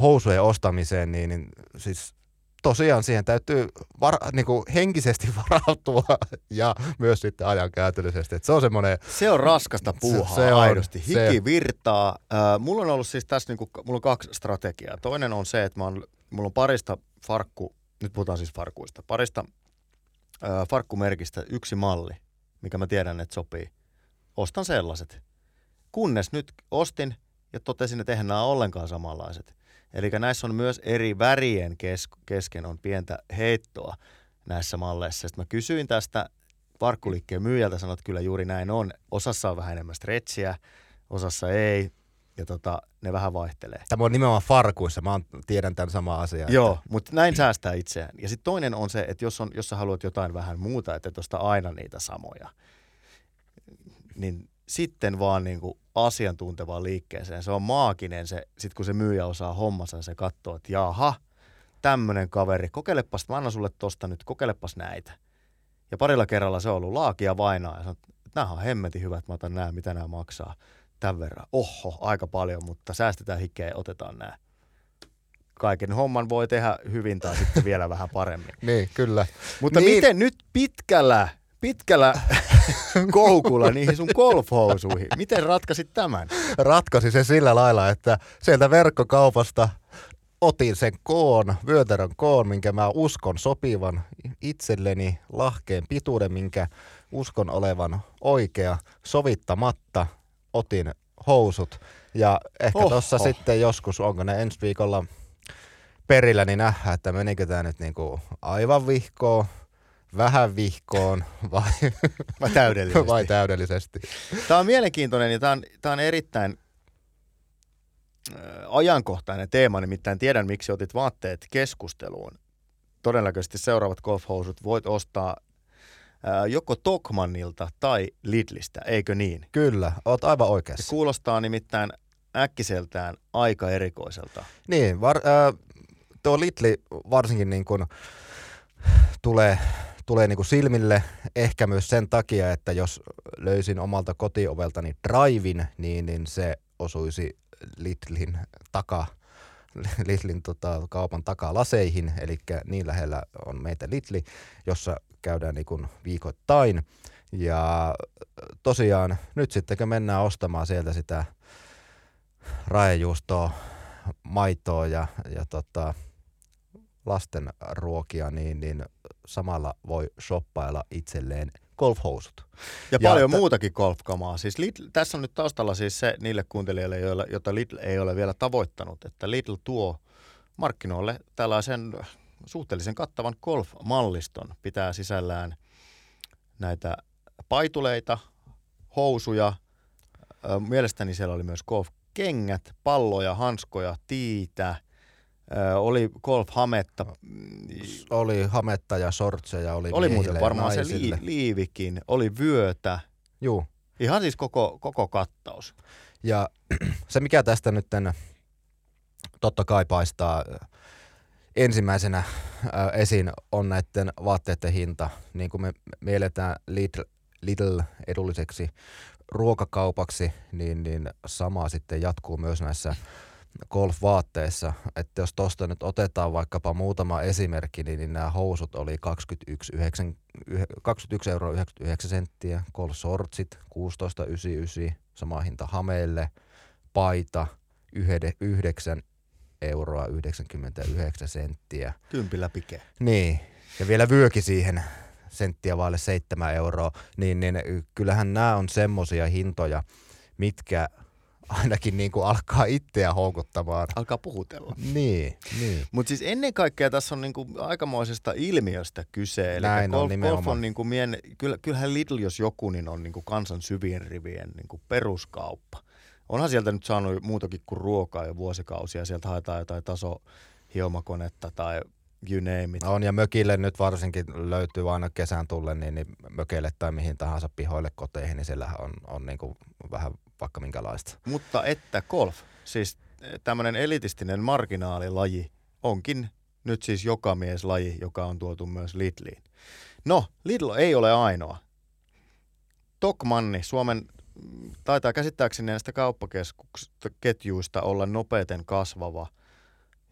Speaker 1: housujen ostamiseen, niin, niin siis tosiaan siihen täytyy var, niin kuin henkisesti varautua ja myös sitten ajankäytöllisesti. Et se on semmoinen...
Speaker 2: Se on raskasta puuhaa se, se on, aidosti. Hiki se... virtaa. Äh, mulla on ollut siis tässä, niin kuin, mulla on kaksi strategiaa. Toinen on se, että mä on, mulla on parista farkku, nyt puhutaan siis farkuista, parista äh, farkkumerkistä yksi malli, mikä mä tiedän, että sopii. Ostan sellaiset. Kunnes nyt ostin ja totesin, että eihän nämä ollenkaan samanlaiset. Eli näissä on myös eri värien kes- kesken on pientä heittoa näissä malleissa. Sitten mä kysyin tästä parkkuliikkeen myyjältä, sanoit että kyllä juuri näin on. Osassa on vähän enemmän stretchiä, osassa ei. Ja tota, ne vähän vaihtelee.
Speaker 1: Tämä on nimenomaan farkuissa, mä tiedän tämän sama asia.
Speaker 2: Joo, että... mutta näin säästää itseään. Ja sitten toinen on se, että jos, on, jos sä haluat jotain vähän muuta, että et osta aina niitä samoja, niin sitten vaan niin kuin asiantuntevaan liikkeeseen. Se on maaginen se, sit kun se myyjä osaa hommansa, se katsoo, että jaha, tämmöinen kaveri, kokeilepas, mä annan sulle tosta nyt, kokeilepas näitä. Ja parilla kerralla se on ollut laakia vainaa ja sanoo, että nämä on hemmetin hyvät, mä otan nämä, mitä nämä maksaa tämän verran. Oho, aika paljon, mutta säästetään hikeä ja otetaan nämä. Kaiken homman voi tehdä hyvin tai sitten vielä vähän paremmin.
Speaker 1: niin, kyllä.
Speaker 2: Mutta niin. miten nyt pitkällä pitkällä koukulla niihin sun golfhousuihin. Miten ratkasit tämän?
Speaker 1: Ratkasi se sillä lailla, että sieltä verkkokaupasta otin sen koon, vyötärön koon, minkä mä uskon sopivan itselleni, lahkeen pituuden, minkä uskon olevan oikea, sovittamatta otin housut Ja ehkä
Speaker 2: Oho.
Speaker 1: tuossa sitten joskus, onko ne ensi viikolla perillä, niin nähdään, että menikö tämä nyt niinku aivan vihkoon, vähän vihkoon vai,
Speaker 2: Vai täydellisesti?
Speaker 1: vai täydellisesti.
Speaker 2: Tämä on mielenkiintoinen ja tämä on, tämä on erittäin ajankohtainen teema, nimittäin tiedän miksi otit vaatteet keskusteluun. Todennäköisesti seuraavat golfhousut voit ostaa joko Tokmannilta tai Lidlistä, eikö niin?
Speaker 1: Kyllä, oot aivan
Speaker 2: Se
Speaker 1: oikeassa.
Speaker 2: kuulostaa nimittäin äkkiseltään aika erikoiselta.
Speaker 1: Niin, var, äh, tuo Litli varsinkin niin kuin tulee, tulee niin kuin silmille ehkä myös sen takia, että jos löysin omalta kotioveltani Drivin, niin, niin se osuisi Litlin taka, Litlin tota, kaupan takalaseihin, eli niin lähellä on meitä Litli, jossa käydään niin kuin viikoittain. Ja tosiaan nyt sitten kun mennään ostamaan sieltä sitä raejuustoa, maitoa ja, ja tota, lasten ruokia, niin, niin samalla voi shoppailla itselleen golfhousut.
Speaker 2: Ja,
Speaker 1: Ja
Speaker 2: paljon
Speaker 1: tä-
Speaker 2: muutakin golfkamaa. Siis Lidl, tässä on nyt taustalla siis se niille kuuntelijoille, joilla, jota Lidl ei ole vielä tavoittanut, että Lidl tuo markkinoille tällaisen suhteellisen kattavan golf-malliston. Pitää sisällään näitä paituleita, housuja. Mielestäni siellä oli myös golf-kengät, palloja, hanskoja, tiitä. Oli golf-hametta.
Speaker 1: Oli hametta ja sortseja, oli,
Speaker 2: Oli muuten varmaan se lii, liivikin. Oli vyötä.
Speaker 1: Juu.
Speaker 2: Ihan siis koko, koko kattaus.
Speaker 1: Ja se, mikä tästä nyt totta kai paistaa ensimmäisenä esiin, on näiden vaatteiden hinta. Niin kuin me mielletään Lidl, Lidl edulliseksi ruokakaupaksi, niin, niin sama sitten jatkuu myös näissä golf-vaatteissa. Että jos tuosta nyt otetaan vaikkapa muutama esimerkki, niin, niin nämä housut oli 21, 21 euroa 99 senttiä, golf-sortsit 16,99, sama hinta hameille, paita yhde- 9 euroa 99 senttiä.
Speaker 2: Kympillä pike.
Speaker 1: Niin, ja vielä vyökin siihen senttiä vaille 7 euroa, niin, niin kyllähän nämä on semmosia hintoja, mitkä ainakin niin kuin alkaa itseä houkuttamaan.
Speaker 2: Alkaa puhutella.
Speaker 1: Niin, niin.
Speaker 2: Mutta siis ennen kaikkea tässä on niinku aikamoisesta ilmiöstä kyse. Eli
Speaker 1: Näin on
Speaker 2: golf, golf
Speaker 1: nimenomaan.
Speaker 2: on niinku mien, kyllä, kyllähän Lidl jos joku, niin on niinku kansan syvien rivien niinku peruskauppa. Onhan sieltä nyt saanut muutakin kuin ruokaa jo vuosikausia. Sieltä haetaan jotain tasohiomakonetta tai you name it.
Speaker 1: On ja mökille nyt varsinkin löytyy aina kesän tullen, niin, niin mökeille tai mihin tahansa pihoille koteihin, niin siellähän on, on niin kuin vähän vaikka minkälaista.
Speaker 2: Mutta että golf, siis tämmöinen elitistinen marginaalilaji, onkin nyt siis joka mies laji, joka on tuotu myös Lidliin. No, Lidl ei ole ainoa. Tokmanni, Suomen mm, taitaa käsittääkseni näistä kauppaketjuista olla nopeiten kasvava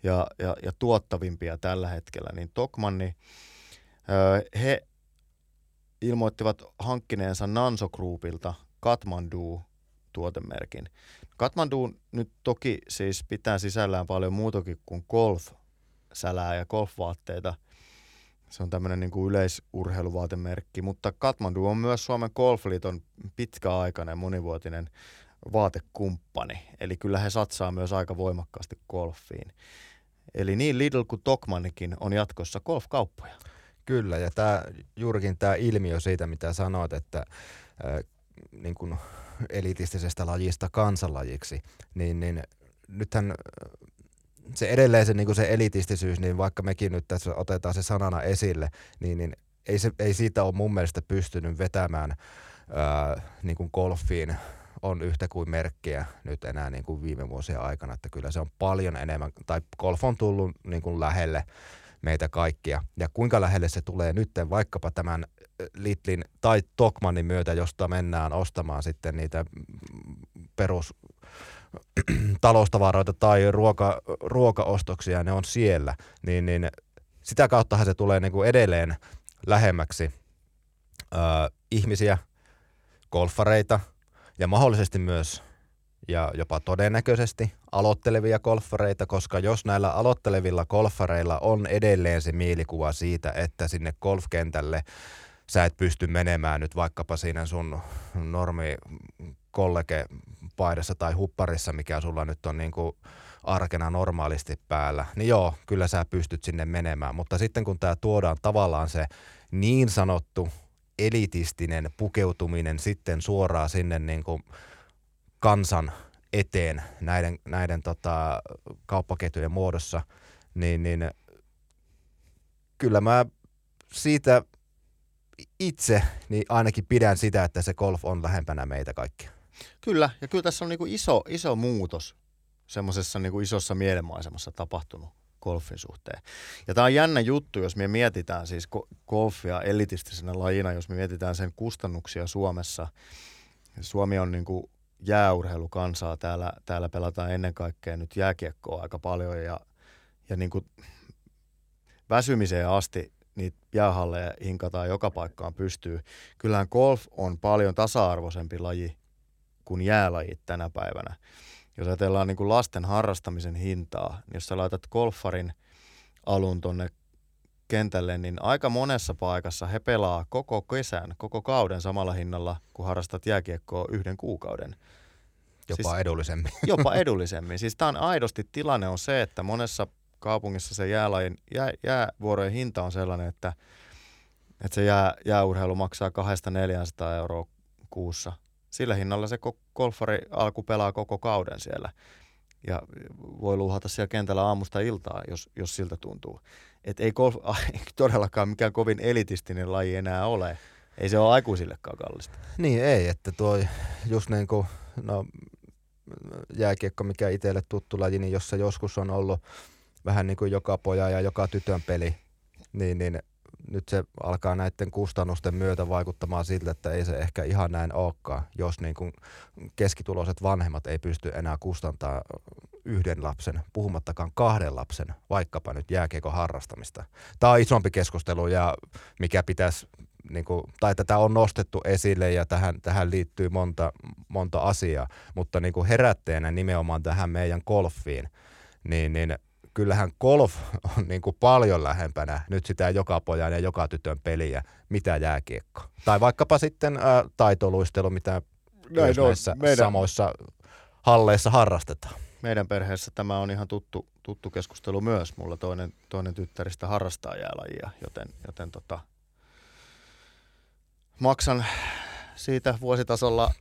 Speaker 2: ja, ja, ja tuottavimpia tällä hetkellä, niin Tokmanni, ö, he ilmoittivat hankkineensa Nanso Groupilta Katmandu tuotemerkin. Katmandu nyt toki siis pitää sisällään paljon muutakin kuin golf-sälää ja golfvaatteita. Se on tämmöinen niin kuin yleisurheiluvaatemerkki, mutta Katmandu on myös Suomen Golfliiton pitkäaikainen monivuotinen vaatekumppani. Eli kyllä he satsaa myös aika voimakkaasti golfiin. Eli niin Lidl kuin Tokmannikin on jatkossa golfkauppoja.
Speaker 1: Kyllä, ja tää, juurikin tämä ilmiö siitä, mitä sanoit, että äh, niin kun elitistisestä lajista kansanlajiksi, niin, niin nythän äh, se edelleen se, niin se elitistisyys, niin vaikka mekin nyt tässä otetaan se sanana esille, niin, niin ei, se, ei siitä ole mun mielestä pystynyt vetämään ää, niin kuin golfiin on yhtä kuin merkkiä nyt enää niin kuin viime vuosien aikana, että kyllä se on paljon enemmän, tai golf on tullut niin kuin lähelle meitä kaikkia. Ja kuinka lähelle se tulee nyt vaikkapa tämän Litlin tai Tokmannin myötä, josta mennään ostamaan sitten niitä perus taloustavaroita tai ruoka, ruokaostoksia, ne on siellä, niin, niin sitä kauttahan se tulee niin kuin edelleen lähemmäksi ö, ihmisiä, golfareita ja mahdollisesti myös ja jopa todennäköisesti aloittelevia golfareita, koska jos näillä aloittelevilla golfareilla on edelleen se mielikuva siitä, että sinne golfkentälle sä et pysty menemään nyt vaikkapa siinä sun normi kollege paidassa tai hupparissa, mikä sulla nyt on niin kuin arkena normaalisti päällä, niin joo, kyllä sä pystyt sinne menemään. Mutta sitten kun tämä tuodaan tavallaan se niin sanottu elitistinen pukeutuminen sitten suoraan sinne niin kuin kansan eteen näiden, näiden tota, kauppaketjujen muodossa, niin, niin kyllä mä siitä itse niin ainakin pidän sitä, että se golf on lähempänä meitä kaikkia.
Speaker 2: Kyllä, ja kyllä tässä on niin iso, iso muutos semmoisessa niin isossa mielenmaisemassa tapahtunut golfin suhteen. Ja tämä on jännä juttu, jos me mietitään siis golfia elitistisenä lajina, jos me mietitään sen kustannuksia Suomessa. Suomi on niin kuin jääurheilukansaa. Täällä, täällä pelataan ennen kaikkea nyt jääkiekkoa aika paljon ja, ja niin kuin väsymiseen asti niitä jäähalleja hinkataan joka paikkaan pystyy. Kyllähän golf on paljon tasa-arvoisempi laji kuin jäälajit tänä päivänä. Jos ajatellaan niin kuin lasten harrastamisen hintaa, niin jos sä laitat golfarin alun tonne kentälle, niin aika monessa paikassa he pelaa koko kesän, koko kauden samalla hinnalla, kun harrastat jääkiekkoa yhden kuukauden.
Speaker 1: Jopa siis, edullisemmin.
Speaker 2: Jopa edullisemmin. Siis tämä on aidosti tilanne on se, että monessa kaupungissa se jäälajin, jää, jäävuorojen hinta on sellainen, että, että se jää, jääurheilu maksaa 200-400 euroa kuussa. Sillä hinnalla se golfari alku pelaa koko kauden siellä ja voi luuhata siellä kentällä aamusta iltaa, jos, jos siltä tuntuu. Et ei golf ei todellakaan mikään kovin elitistinen laji enää ole. Ei se ole aikuisillekaan kallista.
Speaker 1: Niin ei, että tuo just niin kuin, no jääkiekko, mikä itselle tuttu laji, niin jossa joskus on ollut vähän niin kuin joka poja ja joka tytön peli, niin, niin nyt se alkaa näiden kustannusten myötä vaikuttamaan siltä, että ei se ehkä ihan näin olekaan, jos niin kuin keskituloiset vanhemmat ei pysty enää kustantaa yhden lapsen, puhumattakaan kahden lapsen, vaikkapa nyt jääkiekon harrastamista. Tämä on isompi keskustelu ja mikä pitäisi, niin kuin, tai tätä on nostettu esille ja tähän, tähän liittyy monta, monta asiaa, mutta niin kuin herätteenä nimenomaan tähän meidän golfiin, niin, niin kyllähän golf on niin kuin paljon lähempänä nyt sitä joka pojan ja joka tytön peliä, mitä jääkiekko. Tai vaikkapa sitten ä, taitoluistelu, mitä Näin on, näissä meidän, samoissa halleissa harrastetaan.
Speaker 2: Meidän perheessä tämä on ihan tuttu, tuttu keskustelu myös. Mulla toinen, toinen tyttäristä harrastaa jäälajia, joten, joten tota, maksan siitä vuositasolla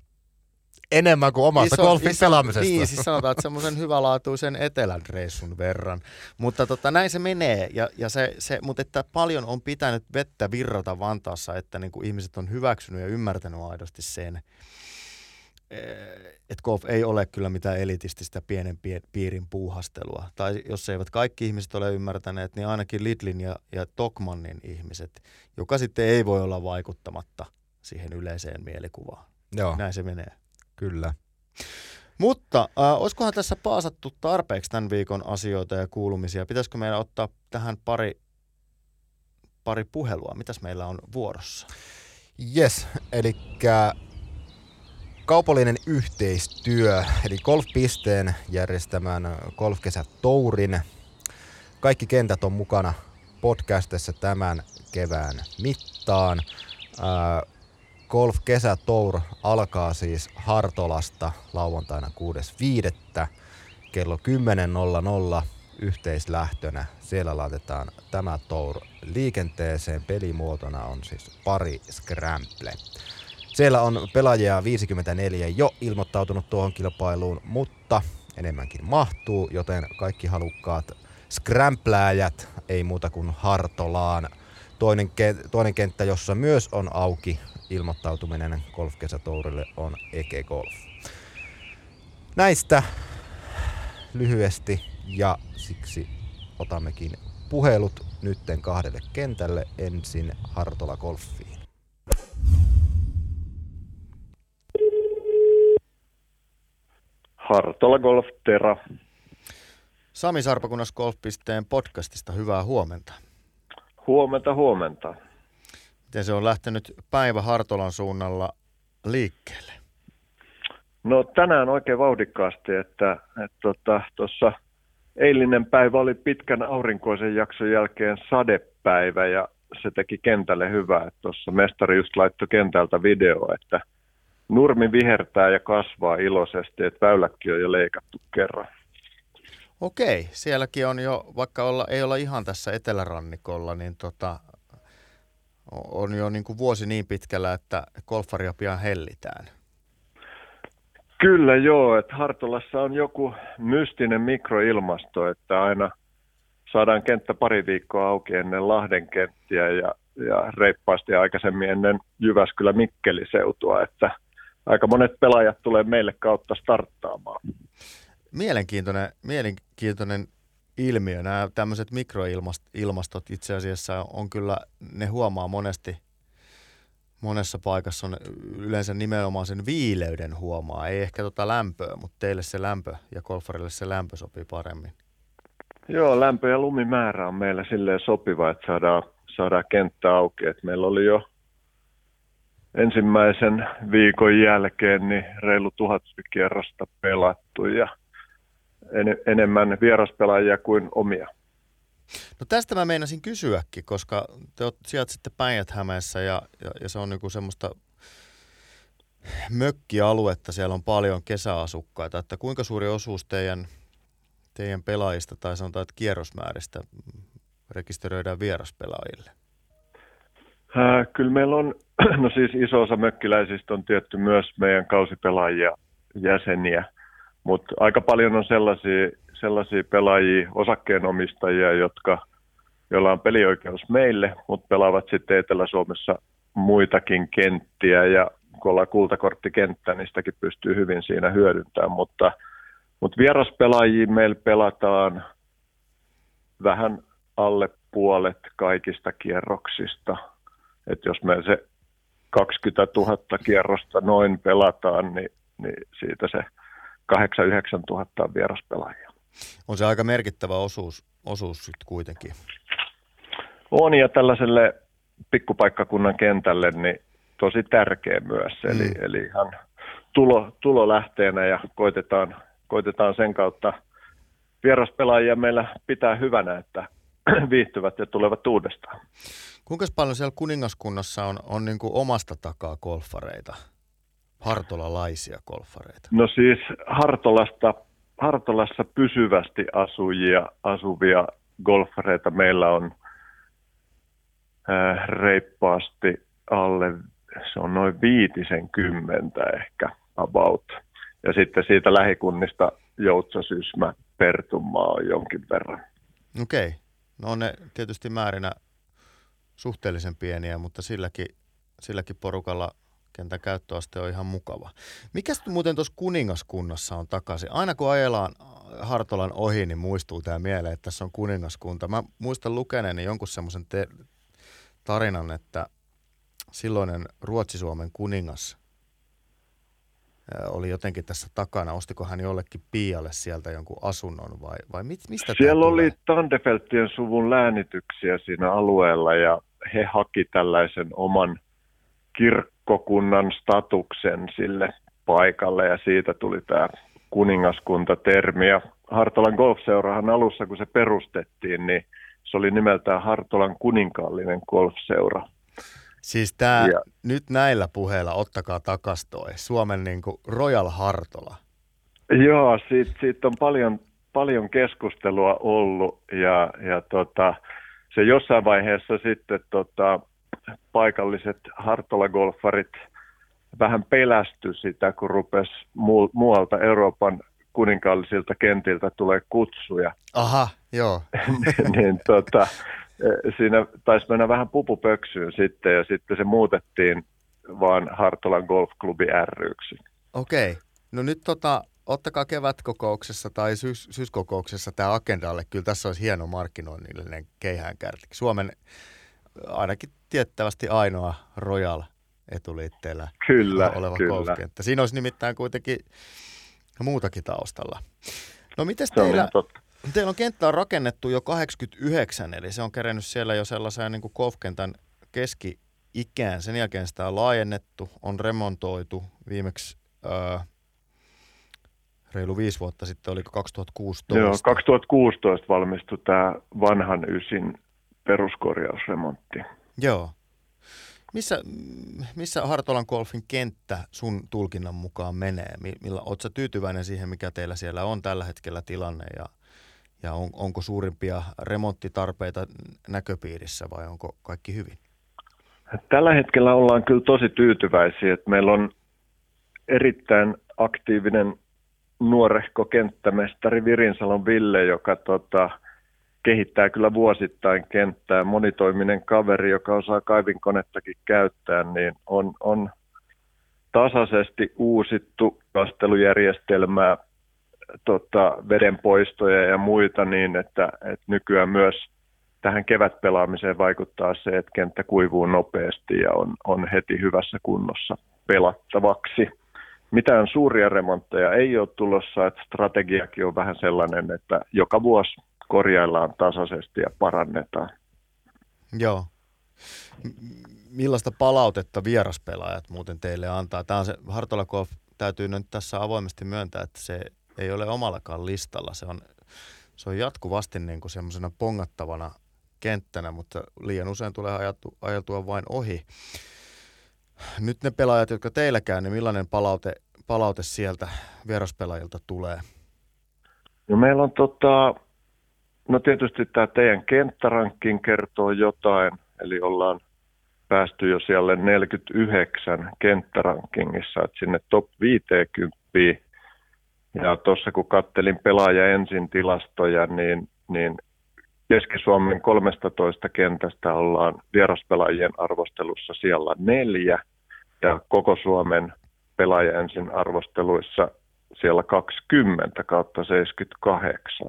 Speaker 1: enemmän kuin omasta iso, golfin iso, pelaamisesta.
Speaker 2: Niin, siis sanotaan, että semmoisen hyvälaatuisen etelän reissun verran. Mutta tota, näin se menee, ja, ja se, se, mutta että paljon on pitänyt vettä virrata Vantaassa, että niin kuin ihmiset on hyväksynyt ja ymmärtänyt aidosti sen, eh, että golf ei ole kyllä mitään elitististä pienen piirin puuhastelua. Tai jos eivät kaikki ihmiset ole ymmärtäneet, niin ainakin Lidlin ja, ja Tokmannin ihmiset, joka sitten ei voi olla vaikuttamatta siihen yleiseen mielikuvaan. Joo. Näin se menee.
Speaker 1: Kyllä.
Speaker 2: Mutta äh, olisikohan tässä paasattu tarpeeksi tämän viikon asioita ja kuulumisia? Pitäisikö meidän ottaa tähän pari, pari puhelua? Mitäs meillä on vuorossa?
Speaker 1: Yes, eli kaupallinen yhteistyö, eli Golfpisteen järjestämään golfkesä Tourin. Kaikki kentät on mukana podcastissa tämän kevään mittaan. Äh, Golf Kesä Tour alkaa siis Hartolasta lauantaina 6.5. kello 10.00 yhteislähtönä. Siellä laitetaan tämä Tour liikenteeseen. Pelimuotona on siis pari Scramble. Siellä on pelaajia 54 jo ilmoittautunut tuohon kilpailuun, mutta enemmänkin mahtuu, joten kaikki halukkaat scramplääjät ei muuta kuin Hartolaan. Toinen, ke- toinen kenttä, jossa myös on auki, ilmoittautuminen golfkesätourille on Eke Golf. Näistä lyhyesti ja siksi otammekin puhelut nytten kahdelle kentälle ensin Hartola Golfiin.
Speaker 3: Hartola Golf Tera.
Speaker 2: Sami Sarpakunnas Golfpisteen podcastista hyvää huomenta.
Speaker 3: Huomenta, huomenta.
Speaker 2: Miten se on lähtenyt päivä Hartolan suunnalla liikkeelle?
Speaker 3: No tänään oikein vauhdikkaasti, että tuossa että eilinen päivä oli pitkän aurinkoisen jakson jälkeen sadepäivä ja se teki kentälle hyvää. Tuossa mestari just laittoi kentältä video, että nurmi vihertää ja kasvaa iloisesti, että väyläkin on jo leikattu kerran.
Speaker 2: Okei, sielläkin on jo, vaikka olla, ei olla ihan tässä etelärannikolla, niin tota, on jo niin kuin vuosi niin pitkällä, että golfaria pian hellitään.
Speaker 3: Kyllä joo, että Hartolassa on joku mystinen mikroilmasto, että aina saadaan kenttä pari viikkoa auki ennen Lahden kenttiä ja, ja reippaasti aikaisemmin ennen Jyväskylä Mikkeliseutua, että aika monet pelaajat tulee meille kautta starttaamaan.
Speaker 2: Mielenkiintoinen, mielenkiintoinen ilmiö. Nämä tämmöiset mikroilmastot itse asiassa on kyllä, ne huomaa monesti – monessa paikassa on yleensä nimenomaan sen viileyden huomaa, ei ehkä tota lämpöä, mutta teille se lämpö ja golfarille se lämpö sopii paremmin.
Speaker 3: Joo, lämpö- ja lumimäärä on meillä silleen sopiva, että saadaan, saadaan kenttä auki. Et meillä oli jo ensimmäisen viikon jälkeen niin reilu tuhat kierrosta pelattu ja en, enemmän vieraspelaajia kuin omia.
Speaker 2: No tästä mä meinasin kysyäkin, koska te sieltä sitten Päijät-Hämeessä ja, ja, ja se on niinku semmoista mökkialuetta, siellä on paljon kesäasukkaita, että kuinka suuri osuus teidän, teidän pelaajista tai sanotaan, että kierrosmääristä rekisteröidään vieraspelaajille?
Speaker 3: Äh, kyllä meillä on, no siis iso osa mökkiläisistä on tietty myös meidän kausipelaajia jäseniä, mutta aika paljon on sellaisia sellaisia pelaajia, osakkeenomistajia, jotka, joilla on pelioikeus meille, mutta pelaavat sitten Etelä-Suomessa muitakin kenttiä ja kun ollaan kultakorttikenttä, niin sitäkin pystyy hyvin siinä hyödyntämään, mutta, mutta vieraspelaajia meillä pelataan vähän alle puolet kaikista kierroksista. että jos me se 20 000 kierrosta noin pelataan, niin, niin siitä se 8-9 000 on vieraspelaajia.
Speaker 2: On se aika merkittävä osuus, osuus sitten kuitenkin.
Speaker 3: On ja tällaiselle pikkupaikkakunnan kentälle niin tosi tärkeä myös. Eli, mm. eli ihan tulo, tulolähteenä ja koitetaan, koitetaan sen kautta vieraspelaajia meillä pitää hyvänä, että viihtyvät ja tulevat uudestaan.
Speaker 2: Kuinka paljon siellä kuningaskunnassa on, on niin kuin omasta takaa golfareita, hartolalaisia golfareita?
Speaker 3: No siis Hartolasta Hartolassa pysyvästi asujia, asuvia golfareita meillä on äh, reippaasti alle, se on noin viitisen kymmentä ehkä about. Ja sitten siitä lähikunnista Joutsa, Sysmä, Pertummaa on jonkin verran.
Speaker 2: Okei. Okay. No on ne tietysti määrinä suhteellisen pieniä, mutta silläkin, silläkin porukalla – kentän käyttöaste on ihan mukava. Mikä muuten tuossa kuningaskunnassa on takaisin? Aina kun ajellaan Hartolan ohi, niin muistuu tämä mieleen, että tässä on kuningaskunta. Mä muistan lukeneeni jonkun semmoisen te- tarinan, että silloinen Ruotsi-Suomen kuningas oli jotenkin tässä takana. Ostiko hän jollekin Pialle sieltä jonkun asunnon vai, vai mit, mistä
Speaker 3: Siellä oli Tandefeltien suvun läänityksiä siinä alueella ja he haki tällaisen oman kirkkokunnan statuksen sille paikalle ja siitä tuli tämä kuningaskunta-termi. Ja Hartolan golfseurahan alussa, kun se perustettiin, niin se oli nimeltään Hartolan kuninkaallinen golfseura.
Speaker 2: Siis tämä ja, nyt näillä puheilla, ottakaa takas toi, Suomen niin kuin Royal Hartola.
Speaker 3: Joo, siitä, siitä on paljon, paljon keskustelua ollut ja, ja tota, se jossain vaiheessa sitten tota, paikalliset Hartola-golfarit vähän pelästy sitä, kun rupesi muualta Euroopan kuninkaallisilta kentiltä tulee kutsuja.
Speaker 2: Aha, joo.
Speaker 3: niin tota, siinä taisi mennä vähän pupupöksyyn sitten ja sitten se muutettiin vaan Hartolan golfklubi ryksi.
Speaker 2: Okei. Okay. No nyt tota, ottakaa kevätkokouksessa tai syys- syyskokouksessa tämä agendalle. Kyllä tässä olisi hieno markkinoinnillinen keihäänkärki. Suomen ainakin tiettävästi ainoa Royal etuliitteellä
Speaker 3: kyllä,
Speaker 2: oleva
Speaker 3: kyllä.
Speaker 2: golfkenttä. Siinä olisi nimittäin kuitenkin muutakin taustalla. No miten
Speaker 3: teillä,
Speaker 2: teillä on kenttä on rakennettu jo 89, eli se on kerennyt siellä jo sellaisen niin kuin golfkentän keski-ikään. Sen jälkeen sitä on laajennettu, on remontoitu viimeksi öö, reilu viisi vuotta sitten, oliko 2016?
Speaker 3: Joo, 2016 valmistui tämä vanhan ysin peruskorjausremontti.
Speaker 2: Joo. Missä, missä Hartolan golfin kenttä sun tulkinnan mukaan menee? Millä, ootko tyytyväinen siihen, mikä teillä siellä on tällä hetkellä tilanne ja, ja on, onko suurimpia remonttitarpeita näköpiirissä vai onko kaikki hyvin?
Speaker 3: Tällä hetkellä ollaan kyllä tosi tyytyväisiä, että meillä on erittäin aktiivinen nuorehko kenttämestari Virinsalon Ville, joka tota, kehittää kyllä vuosittain kenttää. Monitoiminen kaveri, joka osaa kaivinkonettakin käyttää, niin on, on tasaisesti uusittu kastelujärjestelmää, tota, vedenpoistoja ja muita niin, että, että nykyään myös tähän kevätpelaamiseen vaikuttaa se, että kenttä kuivuu nopeasti ja on, on heti hyvässä kunnossa pelattavaksi. Mitään suuria remontteja ei ole tulossa, että strategiakin on vähän sellainen, että joka vuosi korjaillaan tasaisesti ja parannetaan.
Speaker 2: Joo. Millaista palautetta vieraspelaajat muuten teille antaa? Tämä on se, Hartola Golf täytyy nyt tässä avoimesti myöntää, että se ei ole omallakaan listalla. Se on, se on jatkuvasti niin kuin semmoisena pongattavana kenttänä, mutta liian usein tulee ajatu, ajeltua vain ohi. Nyt ne pelaajat, jotka teillä käy, niin millainen palaute, palaute sieltä vieraspelaajilta tulee?
Speaker 3: No meillä on tota, No tietysti tämä teidän kenttärankkin kertoo jotain, eli ollaan päästy jo siellä 49 kenttärankingissa, että sinne top 50. Ja tuossa kun kattelin pelaaja ensin tilastoja, niin, niin Keski-Suomen 13 kentästä ollaan vieraspelaajien arvostelussa siellä neljä ja koko Suomen pelaaja ensin arvosteluissa siellä 20 kautta 78.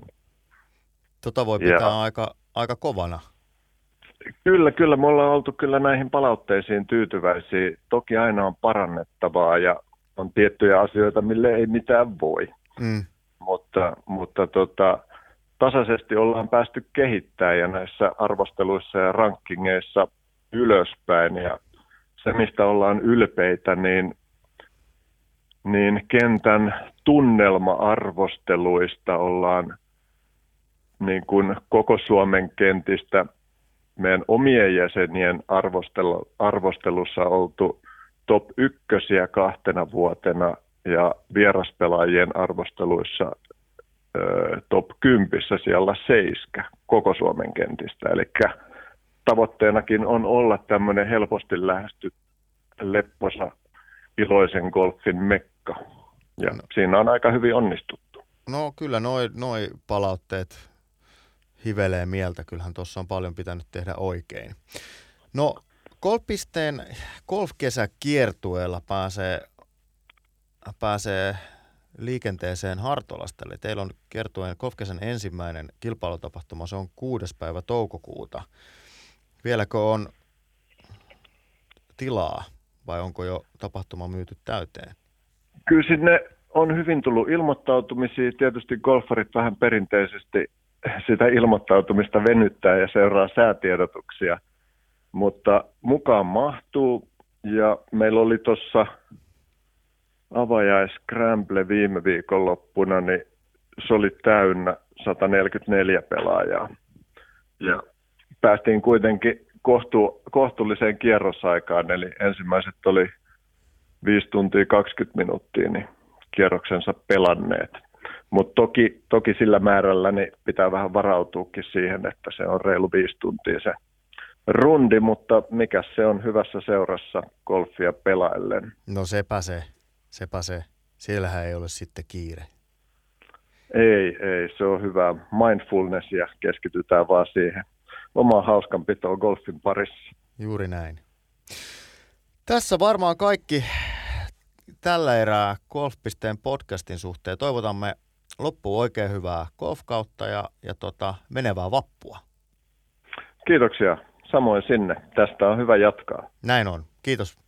Speaker 2: Tota voi pitää ja, aika, aika kovana.
Speaker 3: Kyllä, kyllä. Me ollaan oltu kyllä näihin palautteisiin tyytyväisiä. Toki aina on parannettavaa ja on tiettyjä asioita, mille ei mitään voi. Mm. Mutta, mutta tota, tasaisesti ollaan päästy kehittämään ja näissä arvosteluissa ja rankingeissa ylöspäin. Ja se, mistä ollaan ylpeitä, niin, niin kentän tunnelma-arvosteluista ollaan niin kuin koko Suomen kentistä meidän omien jäsenien arvostelu, arvostelussa oltu top ykkösiä kahtena vuotena ja vieraspelaajien arvosteluissa ö, top kympissä siellä seiskä koko Suomen kentistä. Eli tavoitteenakin on olla tämmöinen helposti lähesty lepposa iloisen golfin mekka. Ja no. siinä on aika hyvin onnistuttu.
Speaker 2: No kyllä, noin noi palautteet hivelee mieltä. Kyllähän tuossa on paljon pitänyt tehdä oikein. No, golfpisteen golfkesäkiertueella pääsee, pääsee liikenteeseen Hartolasta. Eli teillä on kiertueen golfkesän ensimmäinen kilpailutapahtuma. Se on kuudes päivä toukokuuta. Vieläkö on tilaa vai onko jo tapahtuma myyty täyteen?
Speaker 3: Kyllä sinne on hyvin tullut ilmoittautumisia. Tietysti golfarit vähän perinteisesti sitä ilmoittautumista venyttää ja seuraa säätiedotuksia. Mutta mukaan mahtuu ja meillä oli tuossa avajais viime viikonloppuna, niin se oli täynnä 144 pelaajaa. Ja päästiin kuitenkin kohtu, kohtuulliseen kierrosaikaan, eli ensimmäiset oli 5 tuntia 20 minuuttia, niin kierroksensa pelanneet. Mutta toki, toki sillä määrällä niin pitää vähän varautuukin siihen, että se on reilu viisi tuntia se rundi, mutta mikä se on hyvässä seurassa golfia pelaillen.
Speaker 2: No sepä se, sepä se. Siellähän ei ole sitten kiire.
Speaker 3: Ei, ei, se on hyvä mindfulness ja keskitytään vaan siihen omaan hauskanpitoon golfin parissa.
Speaker 2: Juuri näin. Tässä varmaan kaikki tällä erää Golf.pisteen podcastin suhteen. Toivotamme loppuun oikein hyvää golfkautta ja, ja tota, menevää vappua.
Speaker 3: Kiitoksia. Samoin sinne. Tästä on hyvä jatkaa.
Speaker 2: Näin on. Kiitos.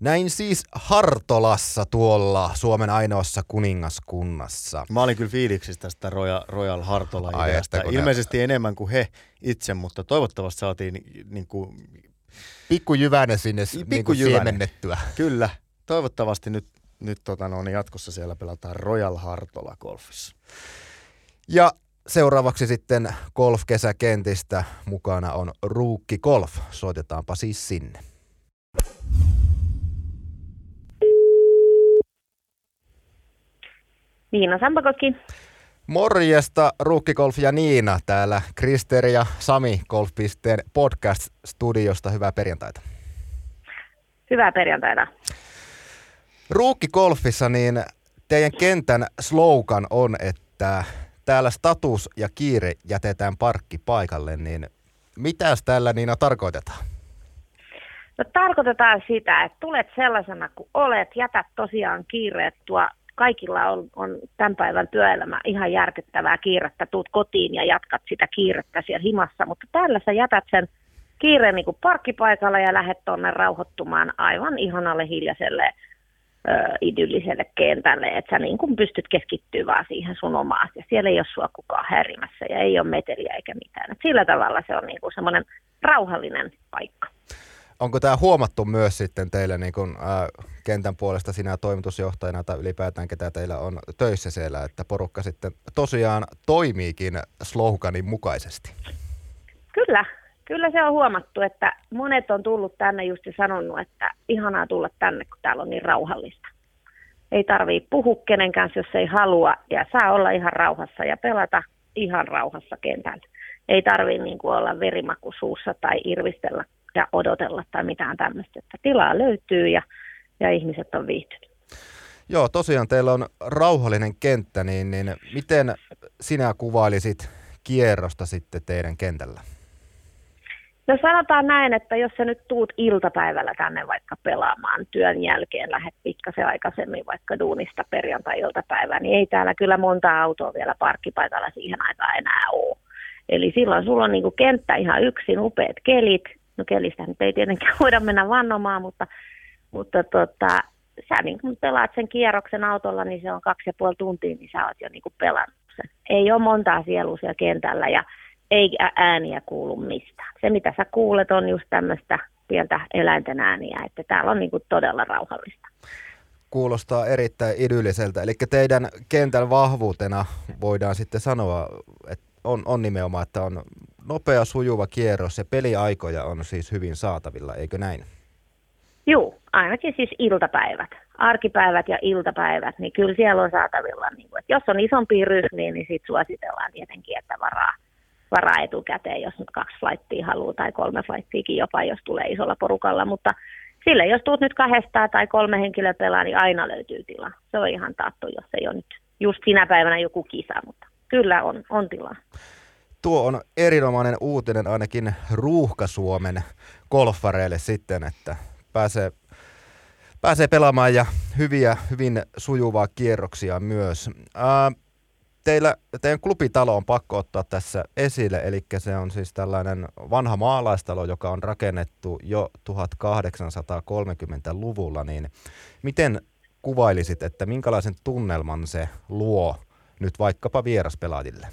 Speaker 1: Näin siis Hartolassa tuolla Suomen ainoassa kuningaskunnassa.
Speaker 2: Mä olin kyllä fiiliksissä tästä Royal, Royal Hartola ideasta. Ilmeisesti ne... enemmän kuin he itse, mutta toivottavasti saatiin niin kuin...
Speaker 1: Pikku jyvänä sinne Pikku niin siemennettyä.
Speaker 2: Kyllä. Toivottavasti nyt nyt tota, no, niin jatkossa siellä pelataan Royal Hartola Golfissa.
Speaker 1: Ja seuraavaksi sitten golf-kesäkentistä mukana on Ruukki Golf. Soitetaanpa siis sinne.
Speaker 4: Niina Sampakoski.
Speaker 1: Morjesta Ruukkigolf ja Niina täällä Krister ja Sami Golf.pisteen podcast-studiosta. Hyvää perjantaita.
Speaker 4: Hyvää perjantaita.
Speaker 1: Ruukkigolfissa niin teidän kentän slogan on, että täällä status ja kiire jätetään parkki paikalle, niin mitäs tällä Niina tarkoitetaan?
Speaker 4: No tarkoitetaan sitä, että tulet sellaisena kuin olet, jätät tosiaan kiireet tuo kaikilla on, on tämän päivän työelämä ihan järkyttävää kiirettä, tuut kotiin ja jatkat sitä kiirettä siellä himassa, mutta täällä sä jätät sen kiireen niin kuin parkkipaikalla ja lähdet tuonne rauhoittumaan aivan ihanalle hiljaiselle ö, idylliselle kentälle, että sä niin kuin pystyt keskittyä vaan siihen sun omaan ja siellä ei ole sua kukaan häirimässä ja ei ole meteliä eikä mitään. Et sillä tavalla se on niin kuin semmoinen rauhallinen paikka.
Speaker 1: Onko tämä huomattu myös sitten teille niin kun, ää, kentän puolesta sinä toimitusjohtajana tai ylipäätään ketä teillä on töissä siellä, että porukka sitten tosiaan toimiikin sloganin mukaisesti?
Speaker 4: Kyllä, kyllä se on huomattu, että monet on tullut tänne just sanonut, että ihanaa tulla tänne, kun täällä on niin rauhallista. Ei tarvii puhua kenen kanssa, jos ei halua, ja saa olla ihan rauhassa ja pelata ihan rauhassa kentällä. Ei tarvii niin kuin olla verimaku suussa tai irvistellä ja odotella tai mitään tämmöistä, että tilaa löytyy ja, ja ihmiset on viihtyneet.
Speaker 1: Joo, tosiaan teillä on rauhallinen kenttä, niin, niin miten sinä kuvailisit kierrosta sitten teidän kentällä?
Speaker 4: No sanotaan näin, että jos sä nyt tuut iltapäivällä tänne vaikka pelaamaan työn jälkeen, lähdet pikkasen aikaisemmin vaikka duunista perjantai-iltapäivään, niin ei täällä kyllä monta autoa vielä parkkipaikalla siihen aikaan enää ole. Eli silloin sulla on niin kuin kenttä ihan yksin, upeat kelit, no kelistä nyt ei tietenkään voida mennä vannomaan, mutta, mutta tota, sä niin kun pelaat sen kierroksen autolla, niin se on kaksi ja puoli tuntia, niin sä oot jo niin kuin pelannut sen. Ei ole montaa sielua siellä kentällä ja ei ääniä kuulu mistään. Se, mitä sä kuulet, on just tämmöistä pientä eläinten ääniä, että täällä on niin kuin todella rauhallista.
Speaker 1: Kuulostaa erittäin idylliseltä. Eli teidän kentän vahvuutena voidaan sitten sanoa, että on, on nimenomaan, että on nopea sujuva kierros ja peliaikoja on siis hyvin saatavilla, eikö näin?
Speaker 4: Joo, ainakin siis iltapäivät, arkipäivät ja iltapäivät, niin kyllä siellä on saatavilla. Niin kuin, että jos on isompi ryhmiä, niin sitten suositellaan tietenkin, että varaa, varaa etukäteen, jos nyt kaksi flightia haluaa tai kolme flighttiakin jopa, jos tulee isolla porukalla. Mutta sille, jos tuut nyt kahdesta tai kolme henkilöä pelaa, niin aina löytyy tila. Se on ihan taattu, jos ei ole nyt just sinä päivänä joku kisa, mutta kyllä on, on tilaa
Speaker 1: tuo on erinomainen uutinen ainakin Ruuhka-Suomen golfareille sitten, että pääsee, pääsee pelaamaan ja hyviä, hyvin sujuvaa kierroksia myös. Ää, teillä, teidän klubitalo on pakko ottaa tässä esille, eli se on siis tällainen vanha maalaistalo, joka on rakennettu jo 1830-luvulla, niin miten kuvailisit, että minkälaisen tunnelman se luo nyt vaikkapa vieraspelaajille?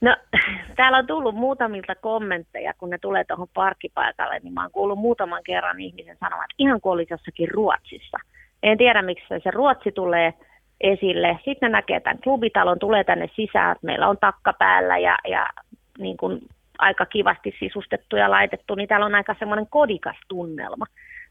Speaker 4: No, täällä on tullut muutamilta kommentteja, kun ne tulee tuohon parkkipaikalle, niin mä oon kuullut muutaman kerran ihmisen sanoa, että ihan kuin olisi jossakin Ruotsissa. En tiedä, miksi se Ruotsi tulee esille. Sitten ne näkee tämän klubitalon, tulee tänne sisään, että meillä on takka päällä ja, ja niin kuin aika kivasti sisustettu ja laitettu, niin täällä on aika semmoinen kodikas tunnelma,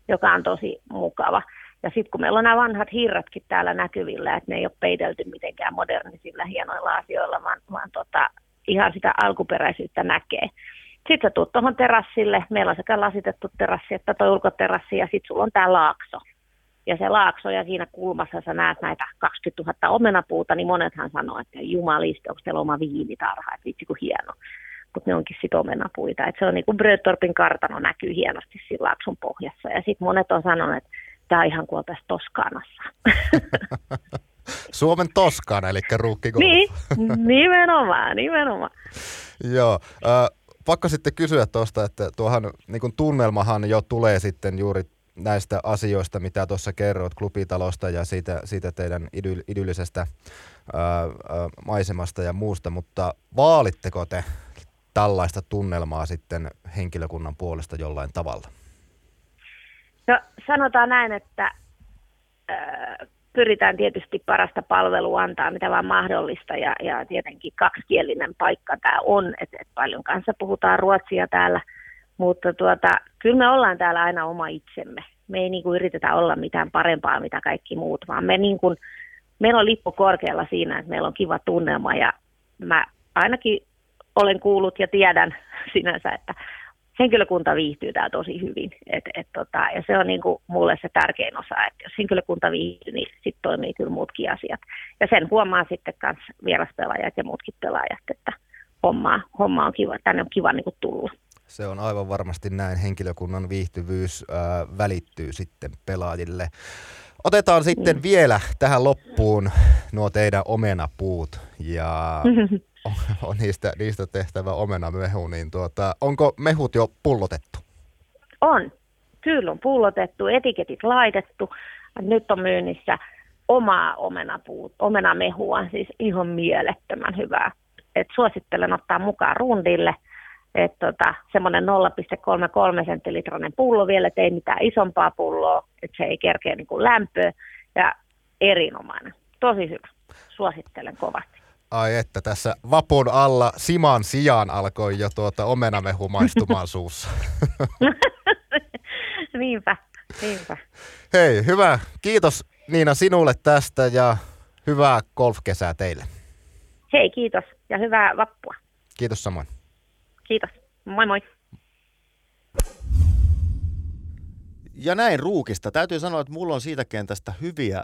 Speaker 4: joka on tosi mukava. Ja sitten kun meillä on nämä vanhat hirratkin täällä näkyvillä, että ne ei ole peitelty mitenkään modernisilla hienoilla asioilla, vaan, vaan tota, ihan sitä alkuperäisyyttä näkee. Sitten sä tuut tuohon terassille, meillä on sekä lasitettu terassi että tuo ulkoterassi ja sitten sulla on tämä laakso. Ja se laakso ja siinä kulmassa sä näet näitä 20 000 omenapuuta, niin monethan sanoo, että jumalisti, onko teillä oma viinitarha, että vitsi kun hieno. Mutta ne onkin sitten omenapuita. Et se on niin kuin Brödtorpin kartano näkyy hienosti siinä laakson pohjassa. Ja sitten monet on sanonut, että tämä on ihan kuin Toskaanassa.
Speaker 1: Suomen Toskana, eli ruukki
Speaker 4: Niin, nimenomaan, nimenomaan.
Speaker 1: Joo, äh, pakko sitten kysyä tuosta, että tuohan niin kuin tunnelmahan jo tulee sitten juuri näistä asioista, mitä tuossa kerroit klubitalosta ja siitä, siitä teidän idyl, idyllisestä ää, ää, maisemasta ja muusta, mutta vaalitteko te tällaista tunnelmaa sitten henkilökunnan puolesta jollain tavalla?
Speaker 4: No sanotaan näin, että ää, pyritään tietysti parasta palvelua antaa, mitä vaan mahdollista, ja, ja tietenkin kaksikielinen paikka tämä on, että et paljon kanssa puhutaan ruotsia täällä, mutta tuota, kyllä me ollaan täällä aina oma itsemme. Me ei niin kuin yritetä olla mitään parempaa, mitä kaikki muut, vaan me niin kuin, meillä on lippu korkealla siinä, että meillä on kiva tunnelma, ja mä ainakin olen kuullut ja tiedän sinänsä, että henkilökunta viihtyy täällä tosi hyvin. Et, et tota, ja se on niinku mulle se tärkein osa, että jos henkilökunta viihtyy, niin sitten toimii kyllä muutkin asiat. Ja sen huomaa sitten myös vieraspelaajat ja muutkin pelaajat, että homma, homma on kiva, tänne on kiva niinku tulla.
Speaker 1: Se on aivan varmasti näin. Henkilökunnan viihtyvyys ää, välittyy sitten pelaajille. Otetaan sitten mm. vielä tähän loppuun nuo teidän omenapuut. Ja on niistä, niistä tehtävä omenamehu, niin tuota, onko mehut jo pullotettu?
Speaker 4: On. Kyllä on pullotettu, etiketit laitettu. Nyt on myynnissä omaa omenapuut, omenamehua, siis ihan mielettömän hyvää. Et suosittelen ottaa mukaan rundille. Että tota, semmoinen 0,33 sentilitrainen pullo vielä, ei mitään isompaa pulloa, että se ei kerkeä niin kuin lämpöä. Ja erinomainen. Tosi hyvä. Suosittelen kovasti.
Speaker 1: Ai että tässä vapun alla Siman sijaan alkoi jo tuota omenamehu maistumaan suussa.
Speaker 4: niinpä, niinpä.
Speaker 1: Hei, hyvä. Kiitos Niina sinulle tästä ja hyvää golfkesää teille.
Speaker 4: Hei, kiitos ja hyvää vappua.
Speaker 1: Kiitos samoin.
Speaker 4: Kiitos. Moi moi.
Speaker 2: Ja näin ruukista. Täytyy sanoa, että mulla on siitä kentästä hyviä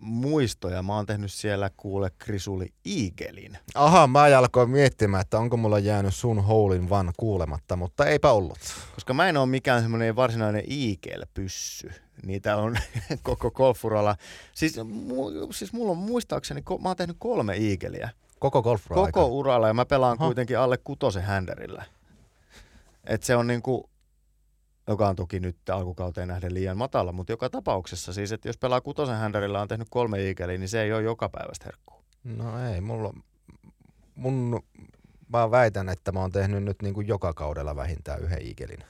Speaker 2: muistoja. Mä oon tehnyt siellä kuule Krisuli Iigelin.
Speaker 1: Aha, mä alkoin miettimään, että onko mulla jäänyt sun houlin van kuulematta, mutta eipä ollut.
Speaker 2: Koska mä en ole mikään semmoinen varsinainen Iigel-pyssy. Niitä on koko golfuralla. Siis, mu, siis mulla on muistaakseni, mä oon tehnyt kolme Iigeliä.
Speaker 1: Koko golfuralla
Speaker 2: Koko uralla ja mä pelaan Aha. kuitenkin alle kutosen händerillä. Et se on niinku, joka on toki nyt alkukauteen nähden liian matala, mutta joka tapauksessa siis, että jos pelaa kutosen händärillä on tehnyt kolme iikeliä, niin se ei ole joka päivästä herkkuu.
Speaker 1: No ei, mulla, mun, mä väitän, että mä oon tehnyt nyt niin kuin joka kaudella vähintään yhden iikelin.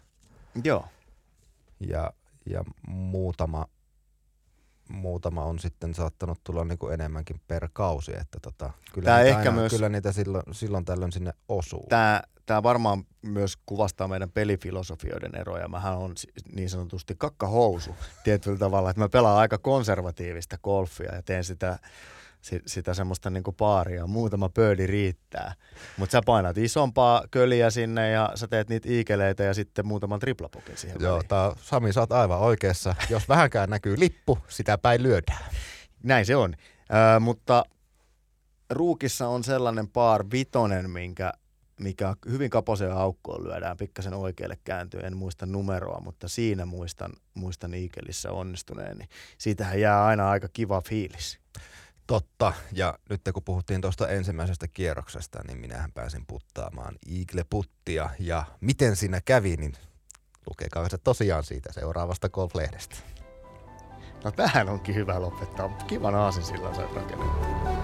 Speaker 2: Joo.
Speaker 1: Ja, ja muutama, muutama on sitten saattanut tulla niin kuin enemmänkin per kausi, että tota, kyllä,
Speaker 2: Tää
Speaker 1: niitä
Speaker 2: ehkä
Speaker 1: aina,
Speaker 2: myös,
Speaker 1: kyllä niitä silloin, silloin tällöin sinne osuu.
Speaker 2: Tämä tämä varmaan myös kuvastaa meidän pelifilosofioiden eroja. Mähän on niin sanotusti kakkahousu tietyllä tavalla, että mä pelaan aika konservatiivista golfia ja teen sitä, sitä semmoista niinku paaria. Muutama pöydi riittää. Mutta sä painat isompaa köliä sinne ja sä teet niitä iikeleitä ja sitten muutaman triplapukin siihen
Speaker 1: Joo, tää, Sami, sä oot aivan oikeassa. Jos vähänkään näkyy lippu, sitä päin lyödään.
Speaker 2: Näin se on. Ö, mutta Ruukissa on sellainen paar vitonen, minkä mikä hyvin kaposeen aukkoon lyödään pikkasen oikealle kääntyen, en muista numeroa, mutta siinä muistan, muistan Iikelissä onnistuneen, niin siitähän jää aina aika kiva fiilis.
Speaker 1: Totta, ja nyt kun puhuttiin tuosta ensimmäisestä kierroksesta, niin minähän pääsin puttaamaan Eagle-puttia, ja miten siinä kävi, niin lukekaa se tosiaan siitä seuraavasta golf-lehdestä.
Speaker 2: No tähän onkin hyvä lopettaa, kivan aasin sillä sä rakennettu.